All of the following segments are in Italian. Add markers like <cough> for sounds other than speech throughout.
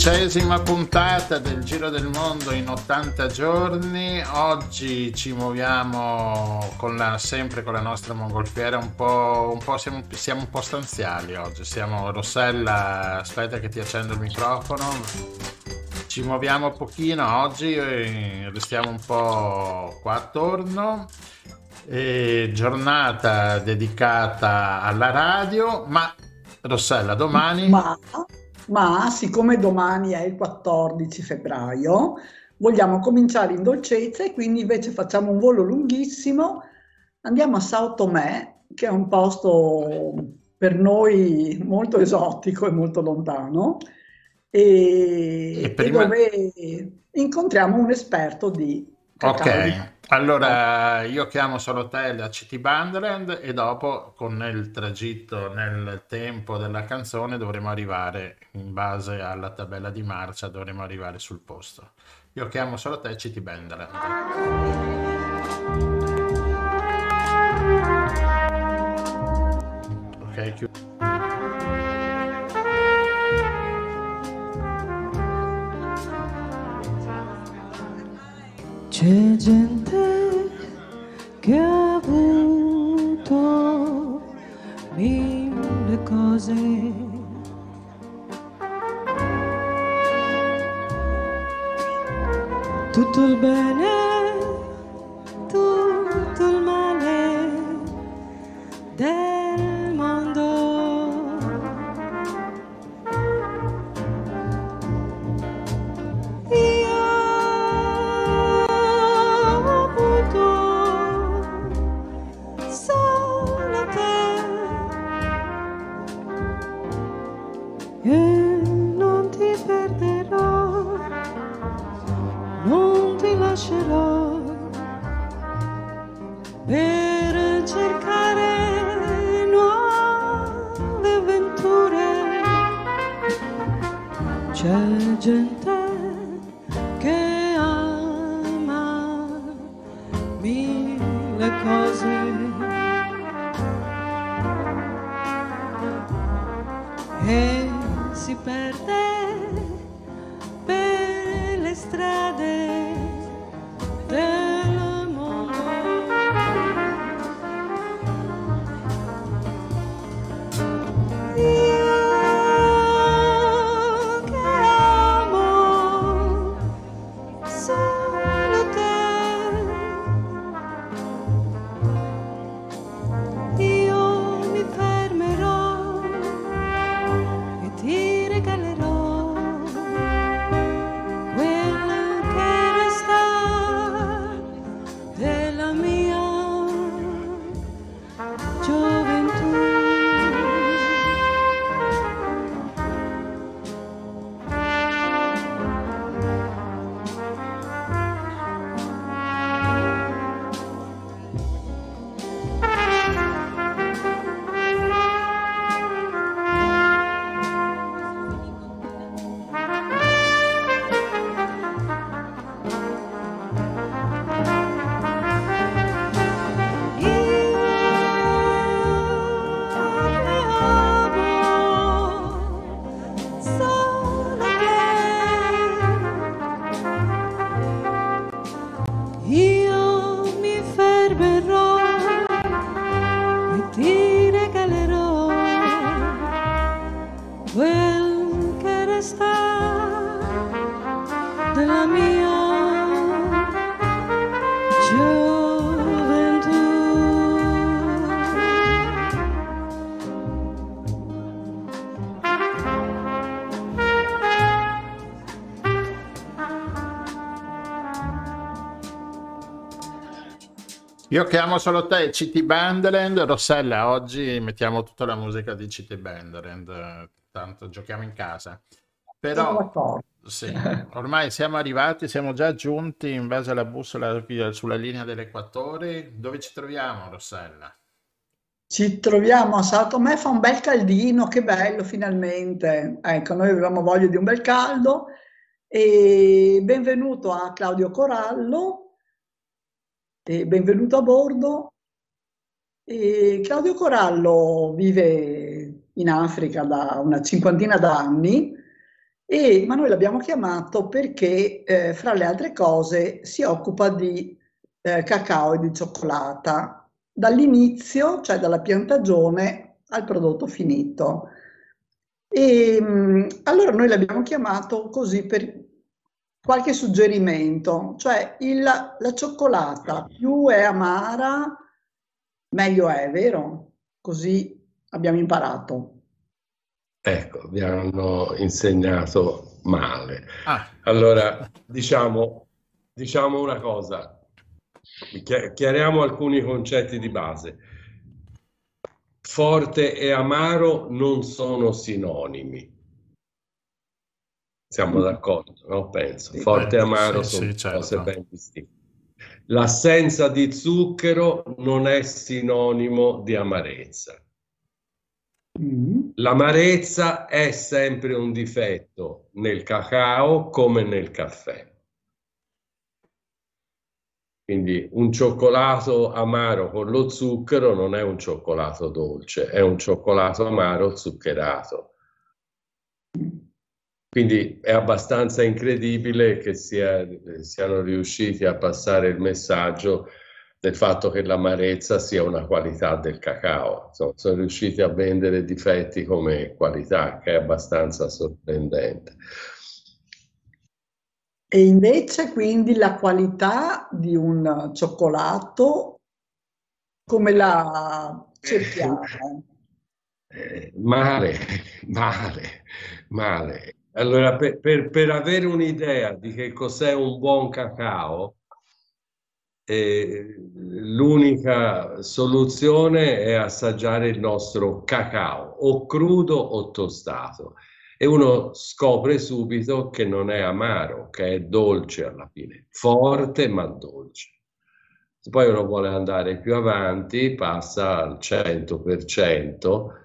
14esima puntata del Giro del Mondo in 80 giorni. Oggi ci muoviamo con la, sempre con la nostra mongolfiera, un po', un po siamo, siamo, un po' stanziali oggi. Siamo Rossella, aspetta che ti accendo il microfono. Ci muoviamo un pochino oggi, restiamo un po' qua attorno. E giornata dedicata alla radio, ma Rossella, domani... Ma ma siccome domani è il 14 febbraio, vogliamo cominciare in dolcezza e quindi invece facciamo un volo lunghissimo, andiamo a Sao Tomé, che è un posto per noi molto esotico e molto lontano, e, e, prima... dove incontriamo un esperto di Ok, allora io chiamo solo te a City Banderland e dopo con il tragitto nel tempo della canzone dovremo arrivare in base alla tabella di marcia dovremo arrivare sul posto. Io chiamo solo te City Banderland. Ok, chiudo. C'è gente che ha avuto mille cose. Tutto il bene, tutto il male. lascerò per cercare nuove avventure. C'è gente che ama mille cose. E si perde per le strade Io chiamo solo te City Banderland, Rossella, oggi mettiamo tutta la musica di City Banderland, tanto giochiamo in casa. Però sì, ormai siamo arrivati, siamo già giunti in base alla bussola sulla linea dell'equatore. Dove ci troviamo, Rossella? Ci troviamo a Sao Tomé, fa un bel caldino, che bello finalmente. Ecco, noi avevamo voglia di un bel caldo e benvenuto a Claudio Corallo e benvenuto a bordo. E Claudio Corallo vive in Africa da una cinquantina d'anni, e, ma noi l'abbiamo chiamato perché, eh, fra le altre cose, si occupa di eh, cacao e di cioccolata dall'inizio, cioè dalla piantagione, al prodotto finito. E mm, allora noi l'abbiamo chiamato così per qualche suggerimento, cioè il, la cioccolata più è amara, meglio è, vero? Così abbiamo imparato. Ecco, vi hanno insegnato male. Ah. Allora, diciamo, diciamo una cosa, Chiariamo alcuni concetti di base. Forte e amaro non sono sinonimi. Siamo d'accordo, no? Penso. Forte e amaro sì, sono sì, certo. cose ben distinte. L'assenza di zucchero non è sinonimo di amarezza. Mm. L'amarezza è sempre un difetto nel cacao come nel caffè. Quindi un cioccolato amaro con lo zucchero non è un cioccolato dolce, è un cioccolato amaro zuccherato. Quindi è abbastanza incredibile che sia, siano riusciti a passare il messaggio del fatto che l'amarezza sia una qualità del cacao. Insomma, sono riusciti a vendere difetti come qualità, che è abbastanza sorprendente. E invece quindi la qualità di un cioccolato come la cerchiamo? Eh, male, male, male. Allora, per, per, per avere un'idea di che cos'è un buon cacao, eh, l'unica soluzione è assaggiare il nostro cacao, o crudo o tostato e uno scopre subito che non è amaro, che è dolce alla fine, forte ma dolce. Se poi uno vuole andare più avanti, passa al 100%,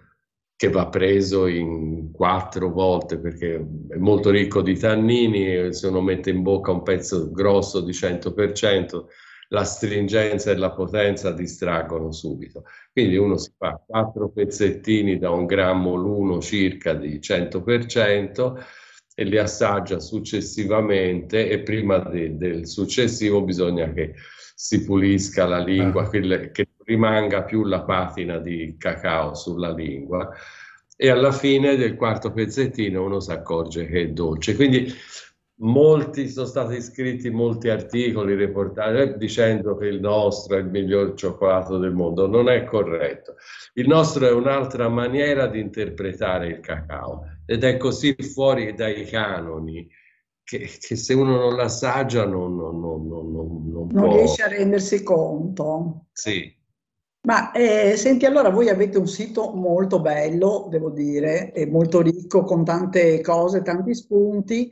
che va preso in quattro volte perché è molto ricco di tannini, se uno mette in bocca un pezzo grosso di 100%, la stringenza e la potenza distraggono subito. Quindi uno si fa quattro pezzettini da un grammo l'uno circa di 100% e li assaggia successivamente e prima de, del successivo bisogna che si pulisca la lingua, ah. che, rimanga più la patina di cacao sulla lingua e alla fine del quarto pezzettino uno si accorge che è dolce. Quindi molti sono stati scritti molti articoli, reportaggi eh, dicendo che il nostro è il miglior cioccolato del mondo. Non è corretto. Il nostro è un'altra maniera di interpretare il cacao ed è così fuori dai canoni che, che se uno non l'assaggia non, non, non, non, non, non riesce a rendersi conto. Sì. Ma eh, senti, allora voi avete un sito molto bello, devo dire, molto ricco con tante cose, tanti spunti,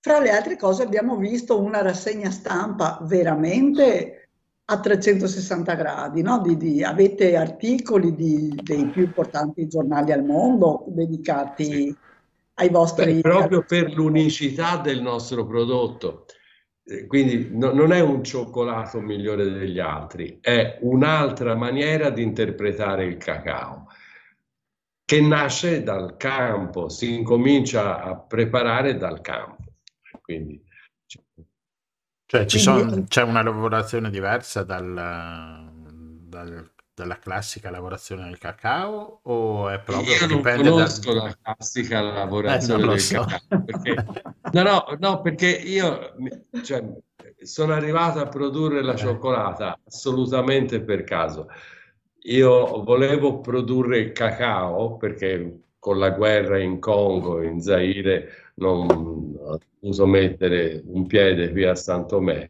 fra le altre cose abbiamo visto una rassegna stampa veramente a 360 gradi, no? di, di, avete articoli di, dei più importanti giornali al mondo dedicati ai vostri... Beh, proprio per l'unicità del nostro prodotto. Quindi no, non è un cioccolato migliore degli altri, è un'altra maniera di interpretare il cacao che nasce dal campo, si incomincia a preparare dal campo. Quindi, cioè, ci sono, c'è una lavorazione diversa dal, dal, dalla classica lavorazione del cacao o è proprio Io non conosco da... la classica lavorazione eh, del so. cacao perché, no, no, no, perché io cioè, sono arrivato a produrre la eh. cioccolata assolutamente per caso. Io volevo produrre il cacao perché con la guerra in Congo, in Zaire, non ho dovuto mettere un piede qui a San Tomé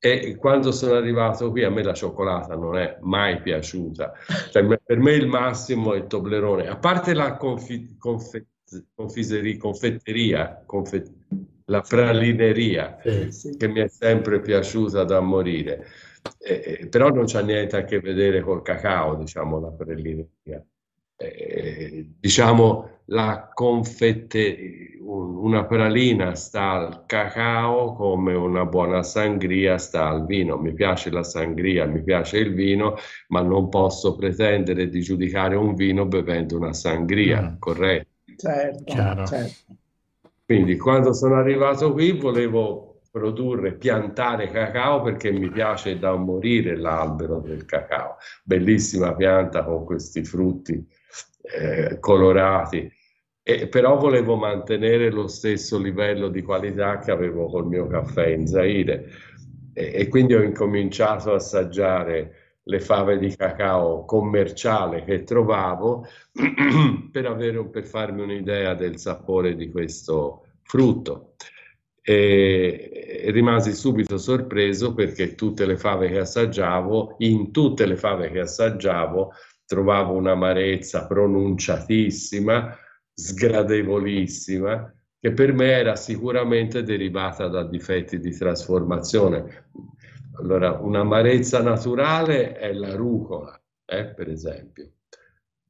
E quando sono arrivato qui, a me la cioccolata non è mai piaciuta. Cioè, per me il massimo è il Toblerone. A parte la confi- confe- confiseria, confetteria, confet- la pralineria, sì. che mi è sempre piaciuta da morire. Eh, però non c'ha niente a che vedere col cacao, diciamo, la pralineria. Eh, diciamo la confetteria, una pralina sta al cacao come una buona sangria sta al vino. Mi piace la sangria, mi piace il vino, ma non posso pretendere di giudicare un vino bevendo una sangria, mm. corretto? Certo, certo. Quindi quando sono arrivato qui volevo produrre, piantare cacao perché mi piace da morire l'albero del cacao. Bellissima pianta con questi frutti eh, colorati. E, però volevo mantenere lo stesso livello di qualità che avevo col mio caffè in Zaire e, e quindi ho incominciato a assaggiare le fave di cacao commerciale che trovavo <clears throat> per, avere, per farmi un'idea del sapore di questo frutto. E, e rimasi subito sorpreso perché tutte le fave che assaggiavo, in tutte le fave che assaggiavo, trovavo un'amarezza pronunciatissima, sgradevolissima, che per me era sicuramente derivata da difetti di trasformazione. Allora, un'amarezza naturale è la rucola, eh, per esempio.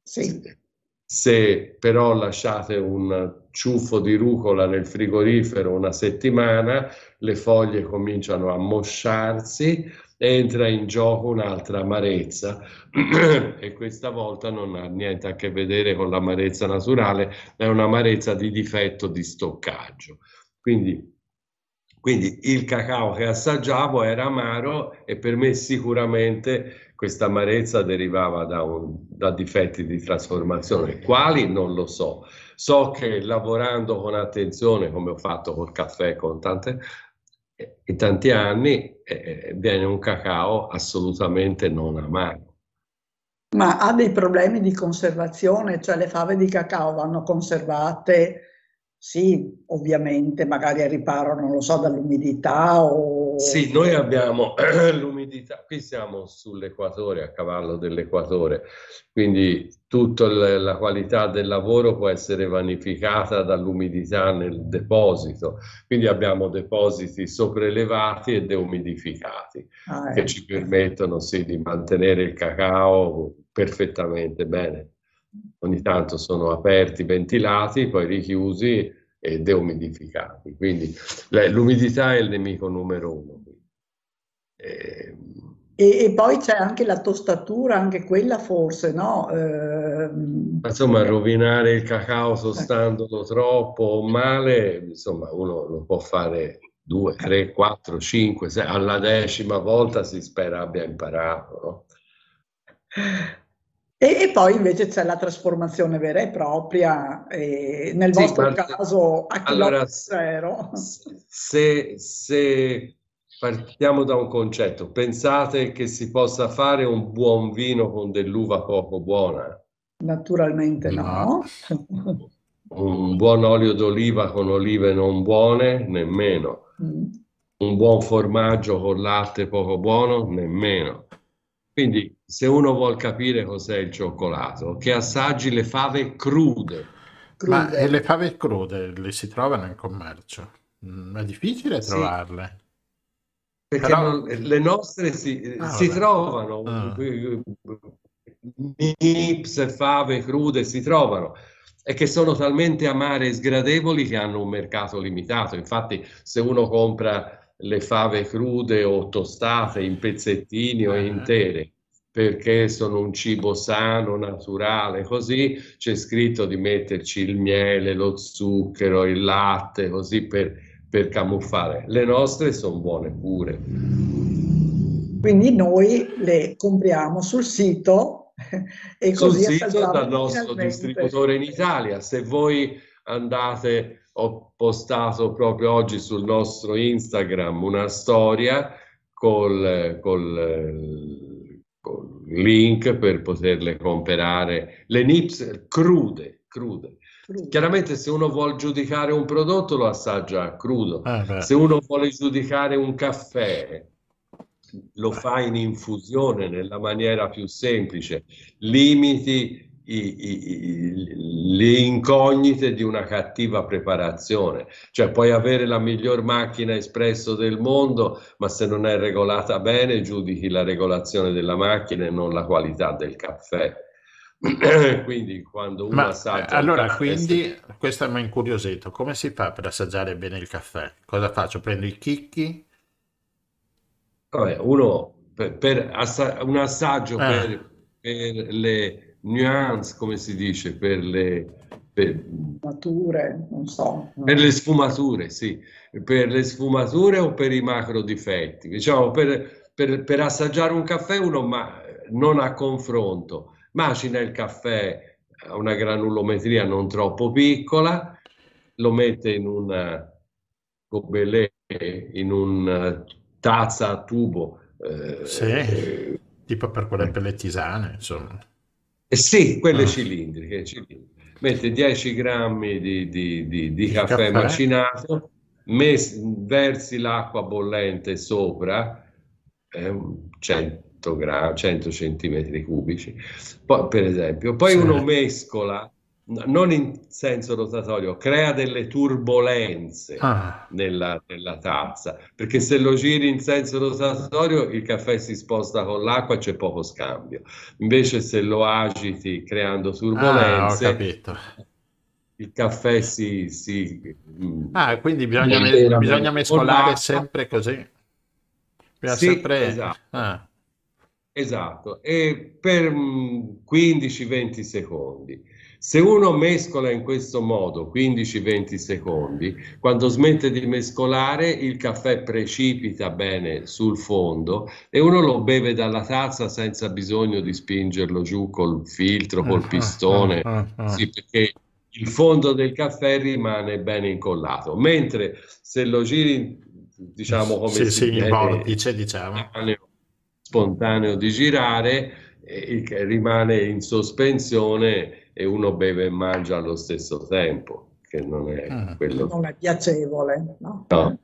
Sì. Se però lasciate un ciuffo di rucola nel frigorifero una settimana, le foglie cominciano a mosciarsi, entra in gioco un'altra amarezza <clears throat> e questa volta non ha niente a che vedere con l'amarezza naturale, è un'amarezza di difetto di stoccaggio. Quindi, quindi il cacao che assaggiavo era amaro e per me sicuramente questa amarezza derivava da, un, da difetti di trasformazione. Quali? Non lo so. So che lavorando con attenzione, come ho fatto col caffè, con tante in tanti anni eh, viene un cacao assolutamente non amaro. Ma ha dei problemi di conservazione, cioè le fave di cacao vanno conservate sì, ovviamente, magari al riparo, non lo so, dall'umidità o... Sì, noi abbiamo <clears throat> l'umidità, qui siamo sull'equatore, a cavallo dell'equatore, quindi tutta la qualità del lavoro può essere vanificata dall'umidità nel deposito, quindi abbiamo depositi sopraelevati e deumidificati, ah, che ecco. ci permettono sì, di mantenere il cacao perfettamente bene ogni tanto sono aperti, ventilati, poi richiusi e deumidificati. Quindi l'umidità è il nemico numero uno. E, e, poi c'è anche la tostatura, anche quella forse, no? Eh, insomma, rovinare il cacao tostandolo troppo male, insomma, uno lo può fare due, tre, quattro, cinque, sei, alla decima volta si spera abbia imparato, no? E, e, poi invece c'è la trasformazione vera e propria, e nel sì, vostro caso a allora, zero. Se, se partiamo da un concetto, pensate che si possa fare un buon vino con dell'uva poco buona? Naturalmente no. no. un buon olio d'oliva con olive non buone? Nemmeno. Mm. Un buon formaggio con latte poco buono? Nemmeno. Quindi se uno vuol capire cos'è il cioccolato, che assaggi le fave crude. crude. Ma e le fave crude le si trovano in commercio? Mm, è difficile sì. trovarle. Perché Però... non, le nostre si, ah, si trovano, ah. nips, fave crude si trovano e che sono talmente amare e sgradevoli che hanno un mercato limitato. Infatti, se uno compra le fave crude o tostate in pezzettini o ah. intere perché sono un cibo sano, naturale, così c'è scritto di metterci il miele, lo zucchero, il latte, così per, per camuffare. Le nostre sono buone pure. Quindi noi le compriamo sul sito e così sul sito dal nostro distributore in Italia. Se voi andate ho postato proprio oggi sul nostro Instagram una storia col, col link per poterle comprare, le nips crude, crude. Chiaramente se uno vuole giudicare un prodotto lo assaggia crudo, ah, se uno vuole giudicare un caffè lo fa in infusione nella maniera più semplice, limiti le incognite di una cattiva preparazione. Cioè puoi avere la miglior macchina espresso del mondo, ma se non è regolata bene, giudichi la regolazione della macchina e non la qualità del caffè. <clears throat> quindi quando uno Ma assaggia allora, caffè, quindi, se- questo mi ha incuriosito. Come si fa per assaggiare bene il caffè? Cosa faccio? Prendo i chicchi? vabbè, uno per, per assa- un assaggio Eh. per, per le nuance, come si dice, per le, per- Mature, non so. Per le sfumature, sì, per le sfumature o per i macro difetti. Diciamo, per, per- per assaggiare un caffè uno ma non a confronto, macina il caffè a una granulometria non troppo piccola, lo mette in una gobelet, in una tazza a tubo. eh, Sì. Tipo per quelle per le tisane, insomma. Eh sì, quelle Ah. cilindriche, cilindriche. Mette 10 grammi di, di- di- di caffè, caffè. macinato, mes- versi l'acqua bollente sopra, eh, 100 grammi, 100 centimetri cubici, poi, per esempio. Poi Sì. uno mescola, non in senso rotatorio, crea delle turbolenze Ah, nella, nella tazza, perché se lo giri in senso rotatorio il caffè si sposta con l'acqua e c'è poco scambio. Invece se lo agiti creando ah, ho turbolenze, capito. il caffè si... si mm, Ah, quindi bisogna, me- bisogna mescolare sempre così. Bisogna Sì, sempre... esatto. Ah, Esatto, e per mm, 15-20 secondi. Se uno mescola in questo modo 15-20 secondi, quando smette di mescolare il caffè precipita bene sul fondo e uno lo beve dalla tazza senza bisogno di spingerlo giù col filtro, col ah, pistone, ah, ah, ah. sì, perché il fondo del caffè rimane ben incollato, mentre se lo giri, diciamo come Sì, si sì, deve, vortice, diciamo. spontaneo, spontaneo di girare, eh, rimane in sospensione e uno beve e mangia allo stesso tempo, che non è Mm. quello. Non è piacevole, no? No.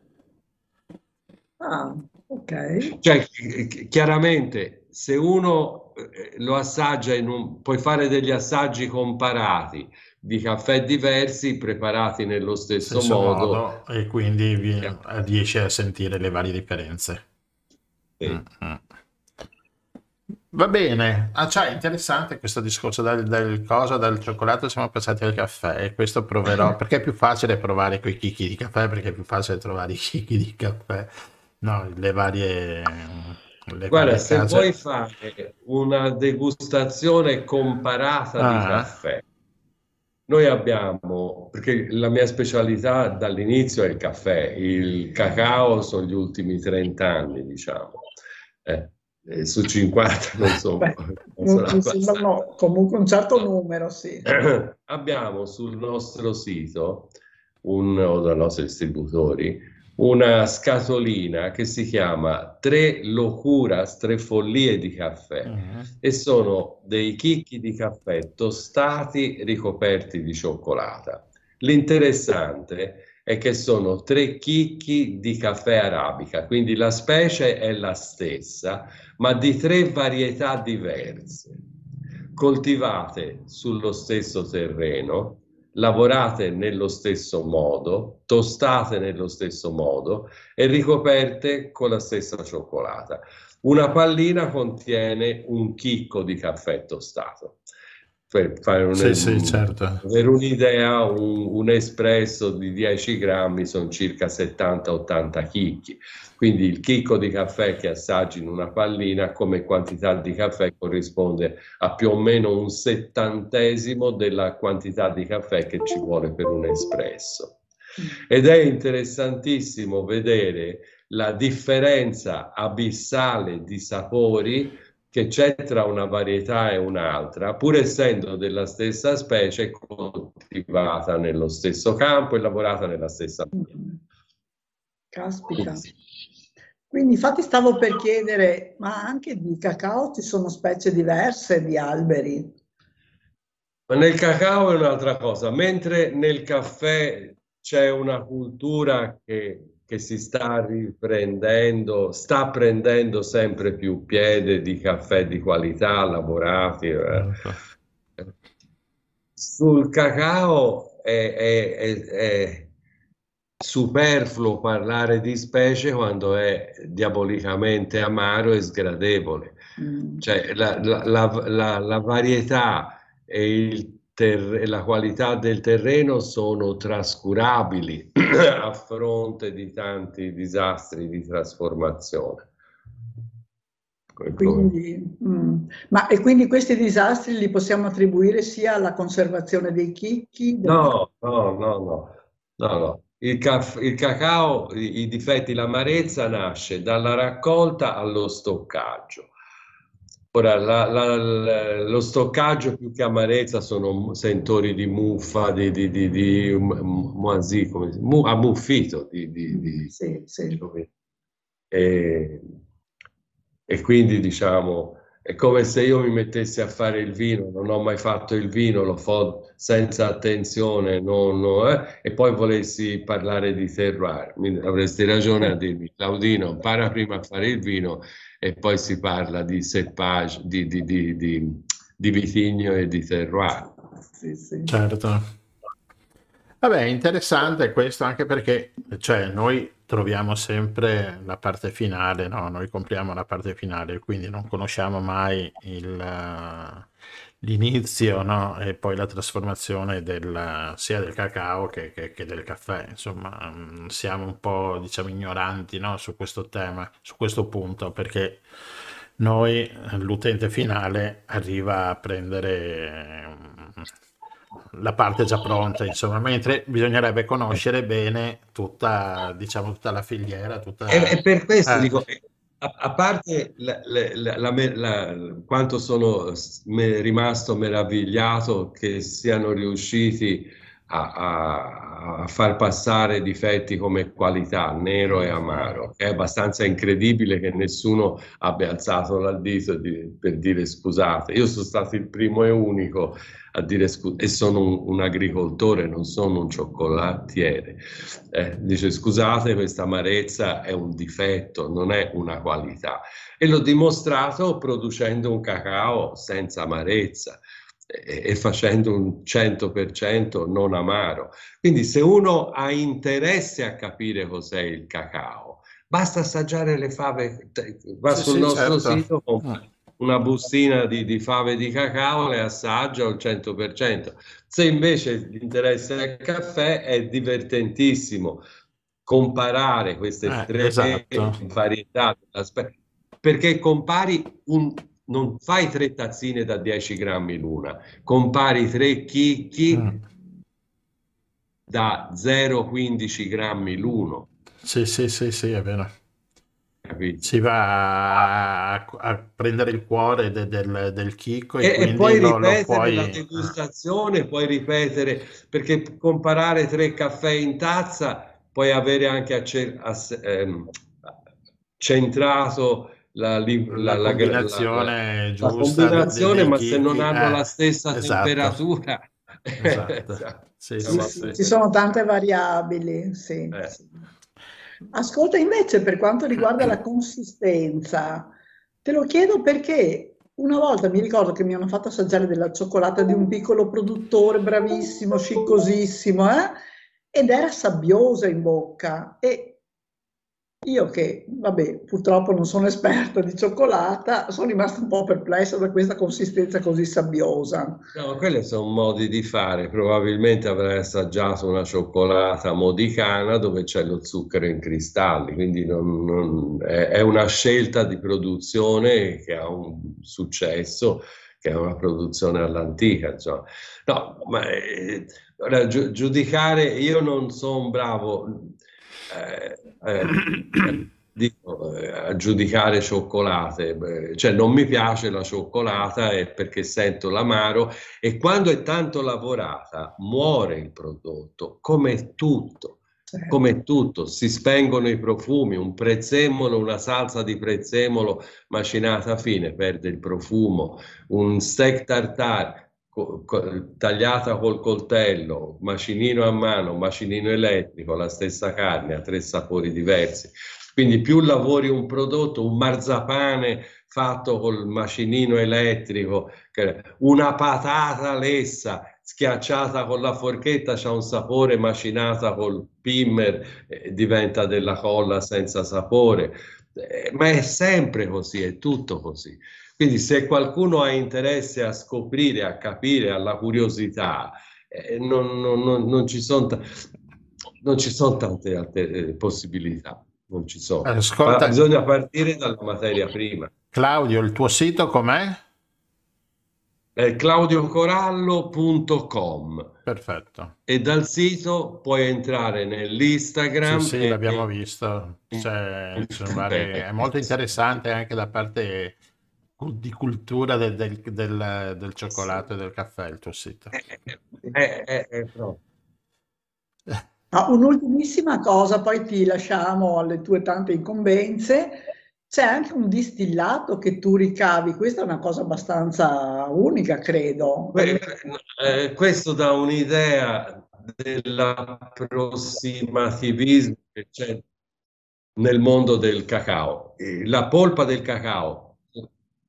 Ah, ok. Cioè, chi- chi- chiaramente, se uno eh, lo assaggia in un, puoi fare degli assaggi comparati di caffè diversi preparati nello stesso, Stesso modo. modo, e quindi vi- riesci a sentire le varie differenze. Sì. Mm, mm. Va bene, ah, cioè, interessante questo discorso del, del cosa, dal cioccolato siamo passati al caffè e questo proverò, <laughs> perché è più facile provare quei chicchi di caffè, perché è più facile trovare i chicchi di caffè, no, le varie, le Guarda, varie se case. vuoi fare una degustazione comparata di Ah. caffè, noi abbiamo, perché la mia specialità dall'inizio è il caffè, il cacao sono gli ultimi 30 anni, diciamo. Eh, eh, su 50 non Beh, abbastanza. sembrano comunque un certo numero, sì. <clears throat> Abbiamo sul nostro sito un, o dai nostri distributori una scatolina che si chiama Tre locuras, tre follie di caffè Mm. e sono dei chicchi di caffè tostati ricoperti di cioccolata. L'interessante è che sono tre chicchi di caffè arabica, quindi la specie è la stessa, ma di tre varietà diverse, coltivate sullo stesso terreno, lavorate nello stesso modo, tostate nello stesso modo e ricoperte con la stessa cioccolata. Una pallina contiene un chicco di caffè tostato. Per fare un, Sì, sì, certo. per un'idea, un, un espresso di 10 grammi sono circa 70-80 chicchi. Quindi il chicco di caffè che assaggi in una pallina come quantità di caffè corrisponde a più o meno un settantesimo della quantità di caffè che ci vuole per un espresso. Ed è interessantissimo vedere la differenza abissale di sapori che c'è tra una varietà e un'altra, pur essendo della stessa specie coltivata nello stesso campo e lavorata nella stessa maniera. Caspita. Quindi infatti stavo per chiedere, ma anche di cacao ci sono specie diverse di alberi? Ma nel cacao è un'altra cosa, mentre nel caffè c'è una cultura che che si sta riprendendo, sta prendendo sempre più piede di caffè di qualità, lavorati. Eh. Certo. Sul cacao è, è, è, è superfluo parlare di specie quando è diabolicamente amaro e sgradevole. Mm. Cioè la, la, la, la, varietà e ter- la qualità del terreno sono trascurabili <clears throat> a fronte di tanti disastri di trasformazione. Quindi, mm, ma e quindi questi disastri li possiamo attribuire sia alla conservazione dei chicchi? No, no, no, no, no, no. Il, caf- il cacao, i, i difetti, l'amarezza nasce dalla raccolta allo stoccaggio. Ora, la, la, la, lo stoccaggio più che amarezza sono sentori di muffa, di, di, di, di moisi, come si mu, ammuffito. Di, di, di, sì, sì. E, e quindi diciamo è come se io mi mettessi a fare il vino, non ho mai fatto il vino, lo faccio senza attenzione, non, no, eh, e poi volessi parlare di terroir. Avresti ragione a dirmi, Claudino, impara prima a fare il vino e poi si parla di seppage, di, di, di, di vitigno e di terroir. Sì, sì. Certo. Vabbè, interessante questo anche perché cioè, noi troviamo sempre la parte finale, no? Noi compriamo la parte finale, quindi non conosciamo mai il, l'inizio, no? E poi la trasformazione del, sia del cacao che, che, che, del caffè. Insomma, mm, siamo un po', diciamo, ignoranti, no? Su questo tema, su questo punto, perché noi, l'utente finale, arriva a prendere la parte già pronta, insomma, mentre bisognerebbe conoscere bene tutta, diciamo, tutta la filiera. Tutta... E, per questo eh. dico, a, a parte la, la, la, quanto sono rimasto meravigliato che siano riusciti a, a, a, far passare difetti come qualità, nero e amaro. È abbastanza incredibile che nessuno abbia alzato il dito di, per dire scusate. Io sono stato il primo e unico a dire scusa, e sono un, un, agricoltore, non sono un cioccolatiere. Eh, dice scusate, questa amarezza è un difetto, non è una qualità. E l'ho dimostrato producendo un cacao senza amarezza e facendo un 100% non amaro. Quindi se uno ha interesse a capire cos'è il cacao, basta assaggiare le fave, va sì, sul sì, nostro certo. sito, compra mm. una bustina di, di, fave di cacao, le assaggia al 100%. Se invece l'interesse è il caffè, è divertentissimo comparare queste eh, tre esatto. varietà, perché compari un non fai tre tazzine da 10 grammi l'una, compari tre chicchi mm. da 0,15 grammi l'uno. Sì, sì, sì, sì, è vero. Capito? Si va a, a, prendere il cuore de, del, del chicco e, e, e poi lo, ripetere lo puoi... la degustazione, puoi ripetere, perché comparare tre caffè in tazza puoi avere anche acce, ass, ehm, centrato la, la, la combinazione la, giusta. La combinazione, ma se non hanno eh, la stessa esatto. temperatura. Esatto. <laughs> sì, sì, sì, Ci sono tante variabili. Sì, eh. Ascolta invece per quanto riguarda la <clears throat> consistenza, te lo chiedo perché una volta mi ricordo che mi hanno fatto assaggiare della cioccolata di un piccolo produttore bravissimo, sciccosissimo, eh? ed era sabbiosa in bocca e io che, vabbè, purtroppo non sono esperta di cioccolata, sono rimasta un po' perplessa da questa consistenza così sabbiosa. No, quelli sono modi di fare. Probabilmente avrai assaggiato una cioccolata modicana dove c'è lo zucchero in cristalli, quindi non, non, è, è, una scelta di produzione che ha un successo, che è una produzione all'antica. Insomma. No, ma eh, giudicare, io non sono bravo eh, eh, <coughs> dico, eh, a giudicare cioccolate, cioè non mi piace la cioccolata è perché sento l'amaro e quando è tanto lavorata muore il prodotto, come tutto. Certo. Come tutto, si spengono i profumi, un prezzemolo, una salsa di prezzemolo macinata fine perde il profumo, un steak tartare tagliata col coltello, macinino a mano, macinino elettrico, la stessa carne, ha tre sapori diversi. Quindi più lavori un prodotto, un marzapane fatto col macinino elettrico, una patata lessa schiacciata con la forchetta c'ha un sapore, macinata col pimmer eh, diventa della colla senza sapore. Eh, ma è sempre così, è tutto così. Quindi se qualcuno ha interesse a scoprire, a capire, alla curiosità, eh, non, non, non, ci sono t- non ci sono tante altre eh, possibilità, non ci sono. Ascolta, bisogna partire dalla materia prima. Claudio, il tuo sito com'è? È claudiocorallo.com Perfetto. e dal sito puoi entrare nell'Instagram. Sì, sì, e- l'abbiamo visto. C'è- vari- È <laughs> molto interessante anche da parte di cultura del, del- del- del cioccolato e del caffè il tuo sito. Eh, eh, eh, eh, proprio. Ah, <laughs> un'ultimissima cosa, poi ti lasciamo alle tue tante incombenze. C'è anche un distillato che tu ricavi, questa è una cosa abbastanza unica, credo. Que- eh, questo dà un'idea dell'approssimativismo che c'è nel mondo del cacao. Eh, La polpa del cacao,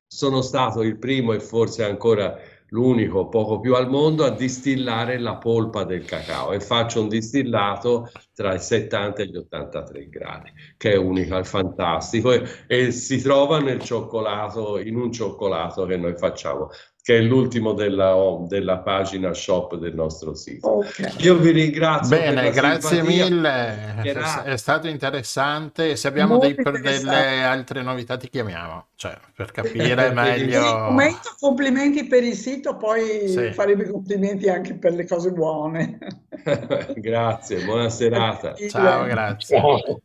sono stato il primo e forse ancora l'unico, poco più al mondo, a distillare la polpa del cacao. E faccio un distillato tra i 70 e gli 83 gradi, che è unico, è fantastico e, e si trova nel cioccolato, in un cioccolato che noi facciamo, che è l'ultimo della, della pagina shop del nostro sito. Ok. Io vi ringrazio. per Bene, la grazie simpatia. mille, è stato interessante. Se abbiamo dei- delle altre novità ti chiamiamo, cioè per capire meglio. Momento complimenti per il sito, poi Sì. farebbe complimenti anche per le cose buone. <laughs> Grazie, buona serata. Ciao, grazie. Salve,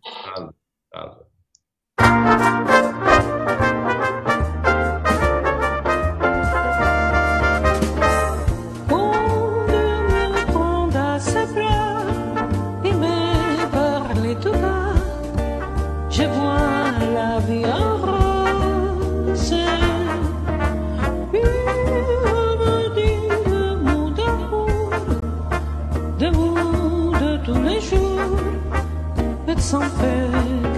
salve. On it's unfair.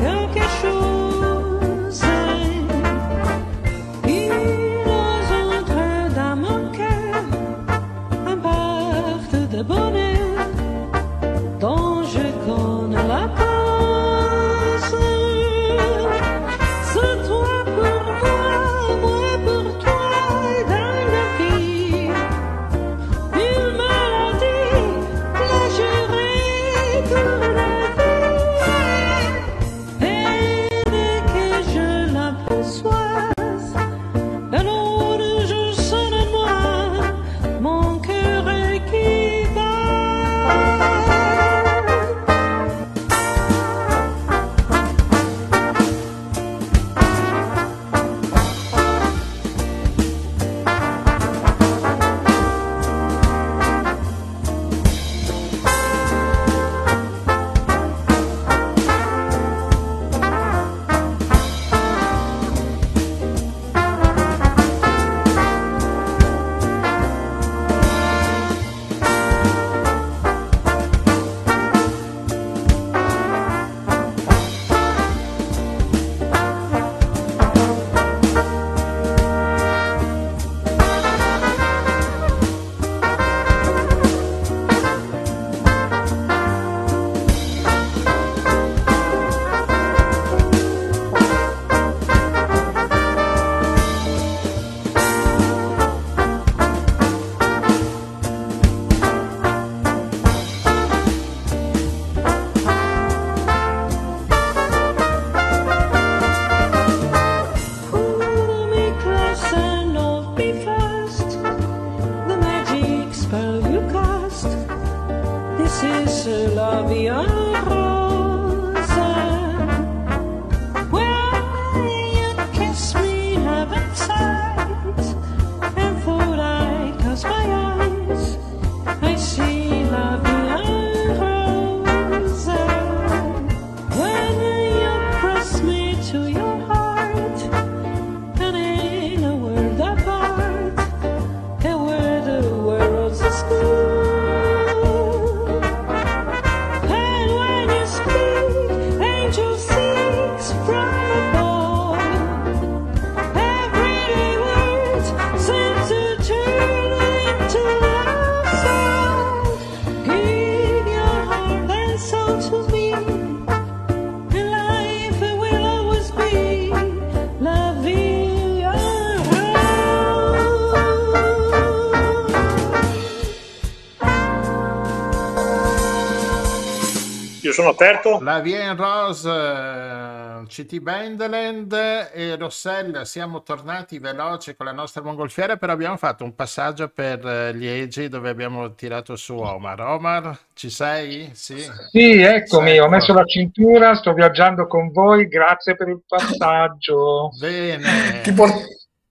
Sono aperto. La Vien Rose, eh, CT Bendeland e Rossella, siamo tornati veloci con la nostra mongolfiera, però abbiamo fatto un passaggio per eh, Liegi dove abbiamo tirato su Omar. Omar, ci sei? Sì. Sì, eccomi, ho Ecco. messo la cintura, sto viaggiando con voi, grazie per il passaggio. Bene. Ti, por-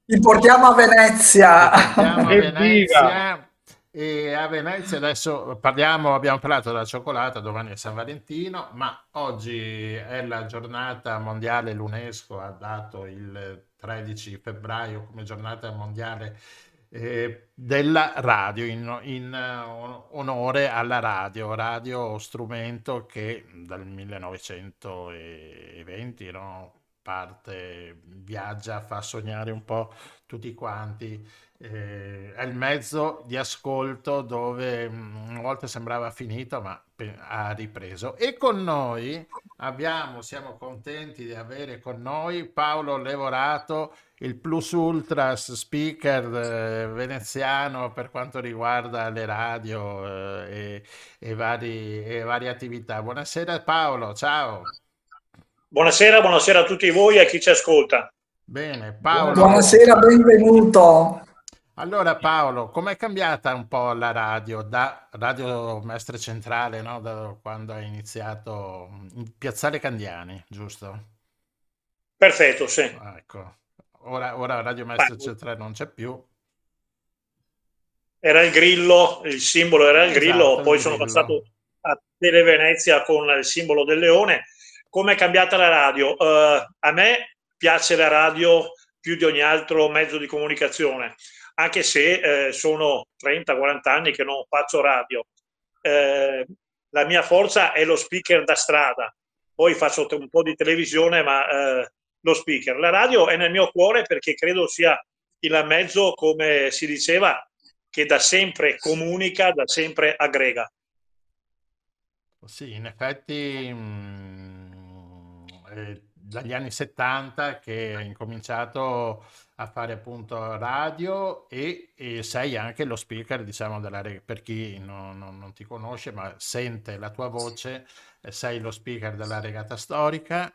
ti portiamo a Venezia. Partiamo a Evviva! Venezia e a Venezia adesso parliamo, abbiamo parlato della cioccolata, domani è San Valentino, ma oggi è la giornata mondiale, l'UNESCO ha dato il 13 febbraio come giornata mondiale eh, della radio, in, in, eh, onore alla radio, radio strumento che dal 1920 no, parte, viaggia, fa sognare un po' tutti quanti eh, è il mezzo di ascolto dove mm, una volta sembrava finito, ma pe- ha ripreso. E con noi abbiamo, siamo contenti di avere con noi Paolo Levorato, il plus ultras speaker eh, veneziano per quanto riguarda le radio eh, e, e vari- e varie attività. Buonasera Paolo, ciao. Buonasera, buonasera a tutti voi e a chi ci ascolta. Bene, Paolo. Buonasera, benvenuto. Allora Paolo, com'è cambiata un po' la radio da Radio Mestre Centrale, no? Da quando hai iniziato in Piazzale Candiani, giusto? Perfetto, sì. Ecco, ora, ora Radio Mestre Beh, Centrale non c'è più. Era il grillo, il simbolo era il grillo, Esatto, poi il sono grillo. passato a Tele Venezia con il simbolo del leone. Come è cambiata la radio? Eh, a me piace la radio più di ogni altro mezzo di comunicazione, anche se eh, sono 30-40 anni che non faccio radio. Eh, la mia forza è lo speaker da strada, poi faccio un po' di televisione, ma eh, lo speaker. La radio è nel mio cuore perché credo sia il mezzo, come si diceva, che da sempre comunica, da sempre aggrega. Sì, in effetti mm, è dagli anni 70 che hai incominciato a fare appunto radio e, e sei anche lo speaker, diciamo, della, re- per chi non, non- non ti conosce, ma sente la tua voce, eh, sei lo speaker della regata storica,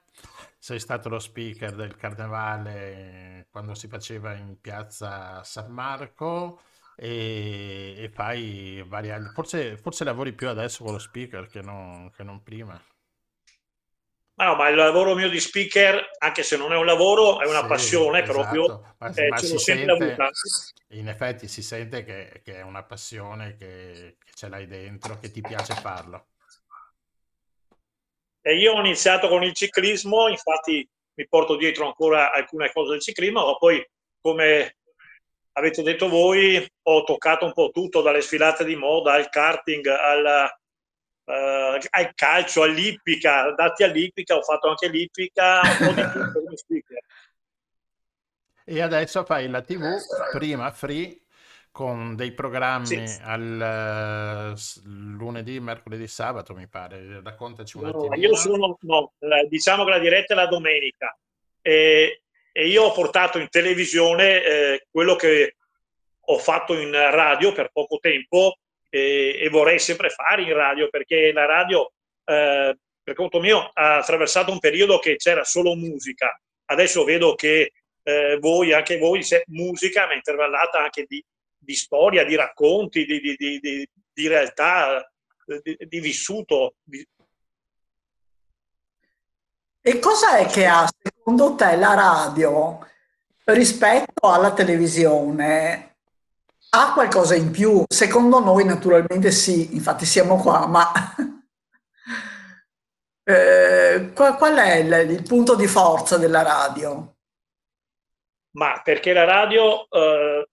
sei stato lo speaker del carnevale quando si faceva in piazza San Marco e, e fai vari anni. Forse, forse lavori più adesso con lo speaker che non, che non prima. Ma no, ma il lavoro mio di speaker, anche se non è un lavoro, è una Sì, passione proprio, esatto, ma, eh, ma ce si l'ho sempre sente, avuta. in effetti si sente che, che è una passione che, che ce l'hai dentro, che ti piace farlo. E io ho iniziato con il ciclismo, infatti mi porto dietro ancora alcune cose del ciclismo, ma poi, come avete detto voi, ho toccato un po' tutto, dalle sfilate di moda al karting, al, eh, al calcio, all'ippica, dati all'ippica, ho fatto anche l'ippica, un po' di tutto come speaker. E adesso fai la TV, prima free, con dei programmi Sì. al eh, s- lunedì, mercoledì, sabato, mi pare. Raccontaci un No, attimino. io sono, no, la- diciamo che la diretta è la domenica e, e io ho portato in televisione eh, quello che ho fatto in radio per poco tempo e, e vorrei sempre fare in radio perché la radio, eh, per conto mio, ha attraversato un periodo che c'era solo musica. Adesso vedo che eh, voi, anche voi, c'è musica, ma intervallata anche di, di storia, di racconti, di, di- di- realtà, eh, di, vissuto, E cos'è che ha secondo te la radio rispetto alla televisione? Ha qualcosa in più? Secondo noi naturalmente sì, infatti siamo qua, ma <laughs> eh, qual, è il, il punto di forza della radio? ma perché la radio eh,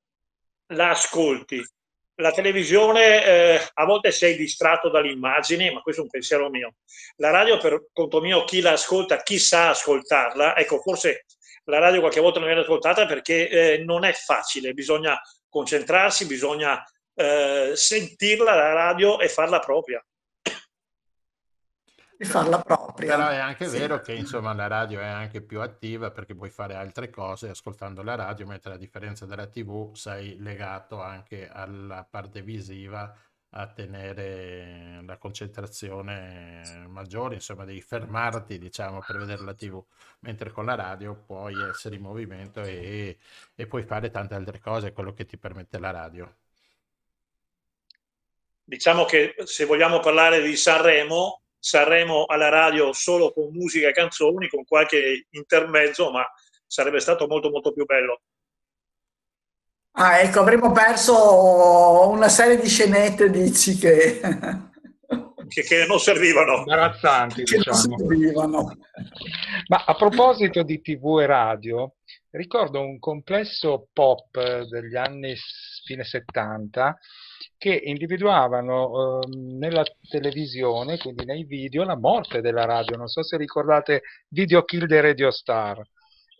la ascolti. La televisione eh, a volte sei distratto dalle immagini, ma questo è un pensiero mio. La radio, per conto mio, chi la ascolta, chi sa ascoltarla, ecco, forse la radio qualche volta non viene ascoltata perché eh, non è facile, bisogna concentrarsi, bisogna eh, sentirla la radio e farla propria. Di farla propria. Però è anche Sì. vero che insomma la radio è anche più attiva perché puoi fare altre cose ascoltando la radio, mentre a differenza della TV sei legato anche alla parte visiva a tenere la concentrazione maggiore, insomma devi fermarti diciamo per vedere la tv, mentre con la radio puoi essere in movimento e, e puoi fare tante altre cose, quello che ti permette la radio. Diciamo che se vogliamo parlare di Sanremo, Sanremo alla radio solo con musica e canzoni, con qualche intermezzo, ma sarebbe stato molto molto più bello. Ah, ecco, avremmo perso una serie di scenette, dici che, <laughs> Che, che non servivano. Imbarazzanti, che non diciamo. servivano. Ma a proposito di TV e radio, ricordo un complesso pop eh, degli anni fine 70 che individuavano ehm, nella televisione, quindi nei video, la morte della radio. Non so se ricordate Video Kill the Radio Star.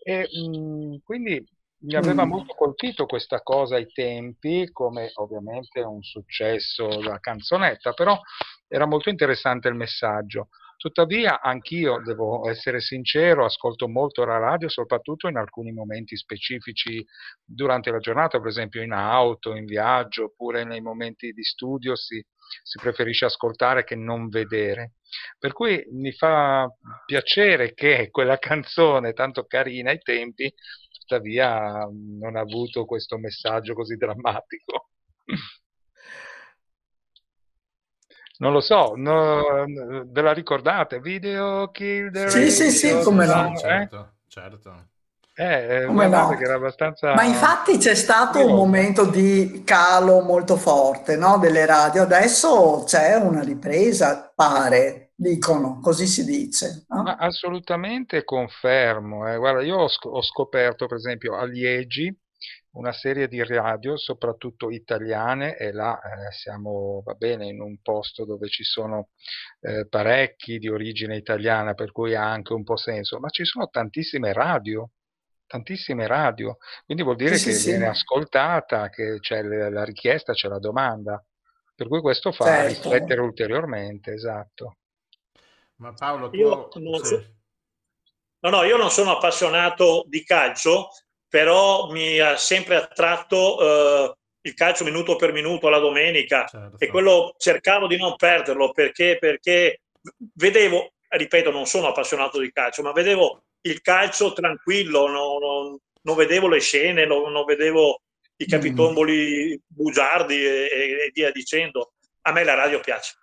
E mh, quindi mi aveva Mm. molto colpito questa cosa ai tempi, come ovviamente un successo da canzonetta, però era molto interessante il messaggio. Tuttavia, anch'io devo essere sincero, ascolto molto la radio, soprattutto in alcuni momenti specifici durante la giornata, per esempio in auto, in viaggio, oppure nei momenti di studio si, si preferisce ascoltare che non vedere. Per cui mi fa piacere che quella <laughs> canzone, tanto carina ai tempi, tuttavia non ha avuto questo messaggio così drammatico. <clears throat> Non lo so, no- ve la ricordate? Video Kill the Sì, sì, sì, come Star, no. eh? certo, certo. Eh, eh, Come no? che era abbastanza Ma infatti c'è stato un momento di calo molto forte, no, delle radio. Adesso c'è una ripresa, pare, dicono, così si dice, no? Ma assolutamente confermo. eh. Guarda, io ho, sc- ho scoperto, per esempio, a Liegi una serie di radio, soprattutto italiane, e là eh, siamo, va bene, in un posto dove ci sono eh, parecchi di origine italiana, per cui ha anche un po' senso, ma ci sono tantissime radio, tantissime radio, quindi vuol dire Sì, sì, che sì. viene ascoltata, che c'è la la richiesta, c'è la domanda, per cui questo fa Certo. riflettere ulteriormente, esatto. Ma Paolo, Io tu... non sì. No, no, io non sono appassionato di calcio, però mi ha sempre attratto eh, il calcio minuto per minuto la domenica Certo. e quello cercavo di non perderlo perché, perché vedevo, ripeto, non sono appassionato di calcio, ma vedevo il calcio tranquillo, non, non- non vedevo le scene, non, non vedevo i capitomboli bugiardi e, e via dicendo. A me la radio piace.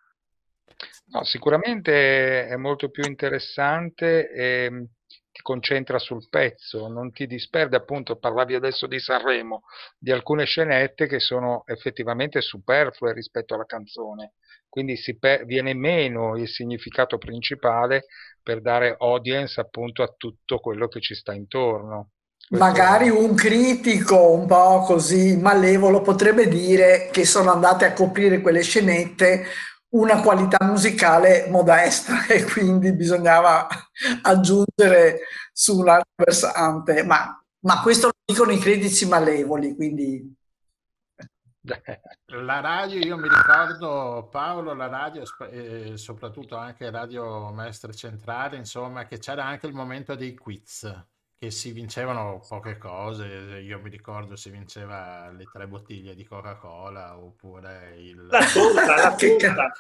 No, sicuramente è molto più interessante e ti concentra sul pezzo, non ti disperde, appunto, parlavi adesso di Sanremo, di alcune scenette che sono effettivamente superflue rispetto alla canzone, quindi pe- viene meno il significato principale per dare audience appunto a tutto quello che ci sta intorno. Questo- Magari un critico un po' così malevolo potrebbe dire che sono andate a coprire quelle scenette una qualità musicale modesta <laughs> e quindi bisognava <laughs> aggiungere su un altro versante, ma, ma questo lo dicono i critici malevoli, quindi <laughs> La radio, io mi ricordo Paolo, la radio, eh, soprattutto anche Radio Mestre Centrale, insomma, che c'era anche il momento dei quiz, che si vincevano poche cose. Io mi ricordo si vinceva le tre bottiglie di Coca-Cola oppure il... La torta, la <laughs> torta,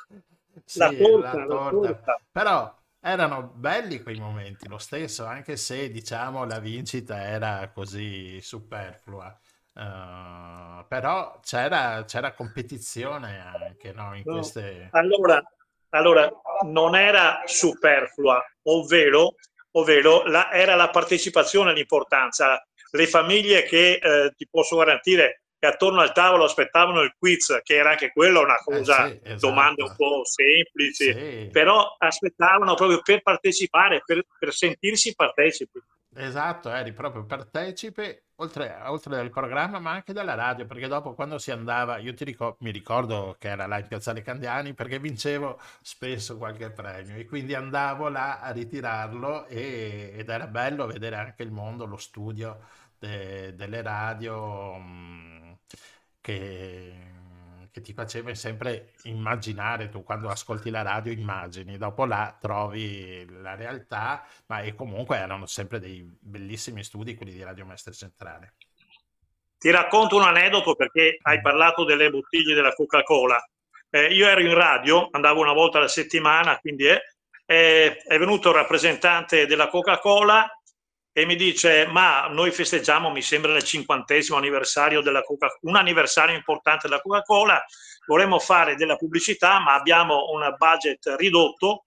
Sì, la torta, la la torta. Però erano belli quei momenti, lo stesso, anche se diciamo la vincita era così superflua. Eh, però c'era c'era competizione anche, no, in No. queste... Allora, allora, non era superflua, ovvero, ovvero la- era la partecipazione l'importanza. Le famiglie che eh, ti posso garantire che attorno al tavolo aspettavano il quiz, che era anche quella una cosa, Eh sì, esatto. domande un po' semplici, Sì, però aspettavano proprio per partecipare, per, per sentirsi partecipi. Esatto, eri proprio partecipe oltre, oltre dal programma, ma anche dalla radio, perché dopo quando si andava, io ti ricor- mi ricordo che era là in Piazzale Candiani perché vincevo spesso qualche premio e quindi andavo là a ritirarlo e- ed era bello vedere anche il mondo, lo studio de- delle radio mh, che, che ti faceva sempre immaginare, tu quando ascolti la radio immagini, dopo là trovi la realtà, ma e comunque erano sempre dei bellissimi studi quelli di Radio Mestre Centrale. Ti racconto un aneddoto perché hai parlato delle bottiglie della Coca-Cola. Eh, io ero in radio, andavo una volta alla settimana, quindi è, è, è venuto il rappresentante della Coca-Cola e mi dice ma noi festeggiamo mi sembra il cinquantesimo anniversario della Coca un anniversario importante della Coca-Cola. Vorremmo fare della pubblicità ma abbiamo un budget ridotto.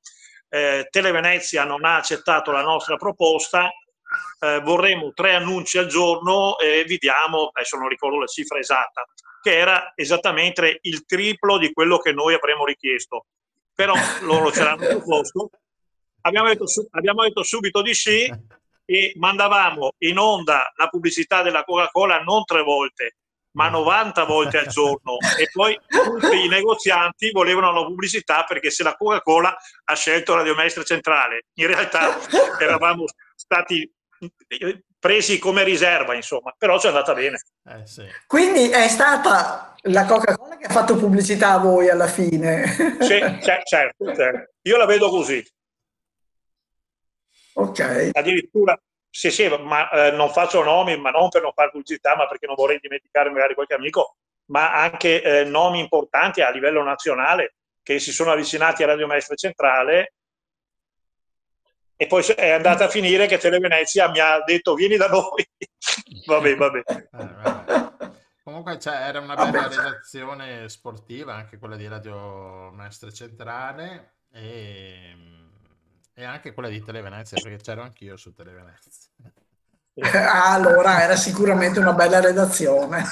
Eh, Televenezia non ha accettato la nostra proposta. Eh, vorremmo tre annunci al giorno e vi diamo adesso non ricordo la cifra esatta che era esattamente il triplo di quello che noi avremmo richiesto. Però loro ce l'hanno proposto. Abbiamo detto, abbiamo detto subito di sì e mandavamo in onda la pubblicità della Coca-Cola non tre volte, ma 90 volte al giorno e poi tutti i negozianti volevano la pubblicità perché se la Coca-Cola ha scelto Radio Mestre Centrale, in realtà eravamo stati presi come riserva, insomma, però ci è andata bene. Eh, sì. Quindi è stata la Coca-Cola che ha fatto pubblicità a voi alla fine. Sì, certo, certo. Io la vedo così. Ok. Addirittura, sì, sì, ma eh, non faccio nomi, ma non per non fare pubblicità, ma perché non vorrei dimenticare magari qualche amico, ma anche eh, nomi importanti a livello nazionale che si sono avvicinati a Radio Maestra Centrale e poi è andata a finire che Televenezia mi ha detto vieni da noi. <laughs> vabbè, vabbè. Eh, vabbè. Comunque cioè, era una bella redazione sportiva, anche quella di Radio Mestre Centrale e, e anche quella di Televenezia, perché c'ero anch'io su Televenezia. <laughs> allora era sicuramente una bella redazione.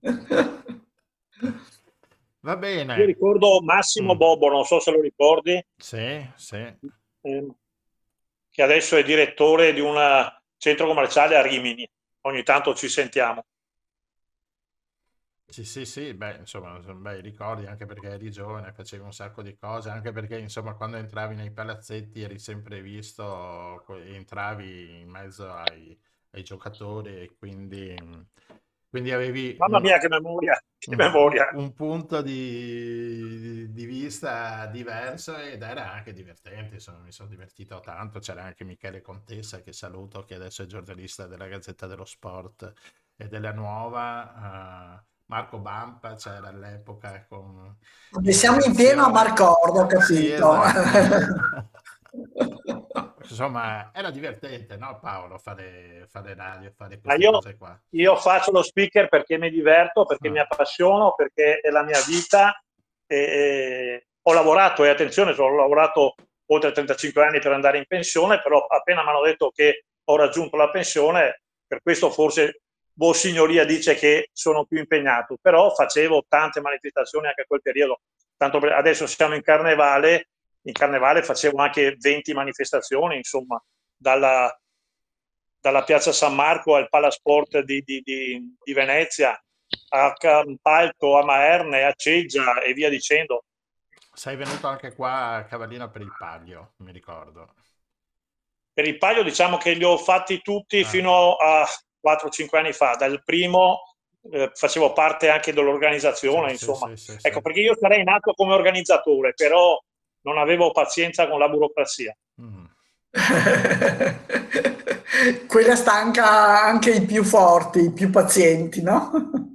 <laughs> Va bene. Io ricordo Massimo Mm. Bobo, non so se lo ricordi, Sì, sì. ehm, che adesso è direttore di un centro commerciale a Rimini. Ogni tanto ci sentiamo. Sì, sì, sì, beh, insomma, sono bei ricordi anche perché eri giovane, facevi un sacco di cose, anche perché, insomma, quando entravi nei palazzetti eri sempre visto, entravi in mezzo ai, ai giocatori e quindi, quindi avevi Mamma un, mia, che memoria, che un- memoria. un punto di, di vista diverso ed era anche divertente, insomma, mi sono divertito tanto. C'era anche Michele Contessa, che saluto, che adesso è giornalista della Gazzetta dello Sport e della Nuova. eh, Marco Bampa c'era all'epoca con E siamo in pieno a Marcordo, ho Sì, capito. esatto. No, <laughs> insomma, era divertente, no, Paolo, fare, fare radio, fare queste io, cose qua. io faccio lo speaker perché mi diverto, perché Ah. mi appassiono, perché è la mia vita. E, e ho lavorato, e attenzione, ho lavorato oltre 35 anni per andare in pensione, però appena mi hanno detto che ho raggiunto la pensione, per questo forse Vossignoria dice che sono più impegnato, però facevo tante manifestazioni anche a quel periodo. Tanto per- adesso siamo in carnevale, in carnevale facevo anche 20 manifestazioni, insomma, dalla, dalla piazza San Marco al Palasport di, di- di- di Venezia, a Campalto, a Maerne, a Ceggia e via dicendo. Sei venuto anche qua a Cavallino per il Palio, mi ricordo. Per il palio diciamo che li ho fatti tutti Ah. fino a 4-5 anni fa. Dal primo eh, facevo parte anche dell'organizzazione, Sì, sì, insomma. sì, sì, Ecco, sì. perché io sarei nato come organizzatore, però non avevo pazienza con la burocrazia. Mm. <laughs> Quella stanca anche i più forti, i più pazienti, no? <laughs>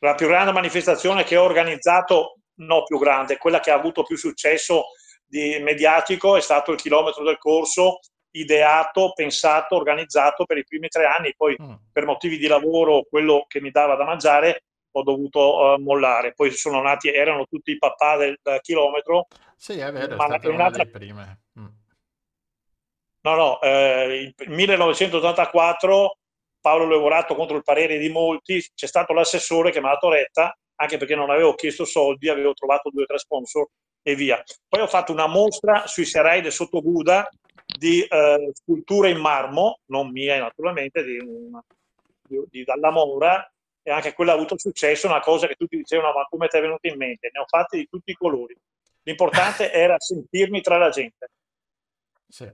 La più grande manifestazione che ho organizzato, no più grande, quella che ha avuto più successo di mediatico è stato il chilometro del corso, ideato, pensato, organizzato per i primi tre anni. Poi Mm. per motivi di lavoro, quello che mi dava da mangiare, ho dovuto eh, mollare. Poi sono nati, erano tutti i papà del, del chilometro, Sì, è vero, è ma stata è una nata- delle prime. Mm. No, no, eh, il 1984 Paolo Levorato contro il parere di molti, c'è stato l'assessore che mi ha dato retta, anche perché non avevo chiesto soldi, avevo trovato due o tre sponsor e via. Poi ho fatto una mostra sui Serai del Sottobuda di eh, sculture in marmo, non mie naturalmente, di, una- di, di Dalla Mora, e anche quella ha avuto successo, una cosa che tutti dicevano, ma come ti è venuto in mente? Ne ho fatte di tutti i colori. L'importante <laughs> era sentirmi tra la gente. Sì.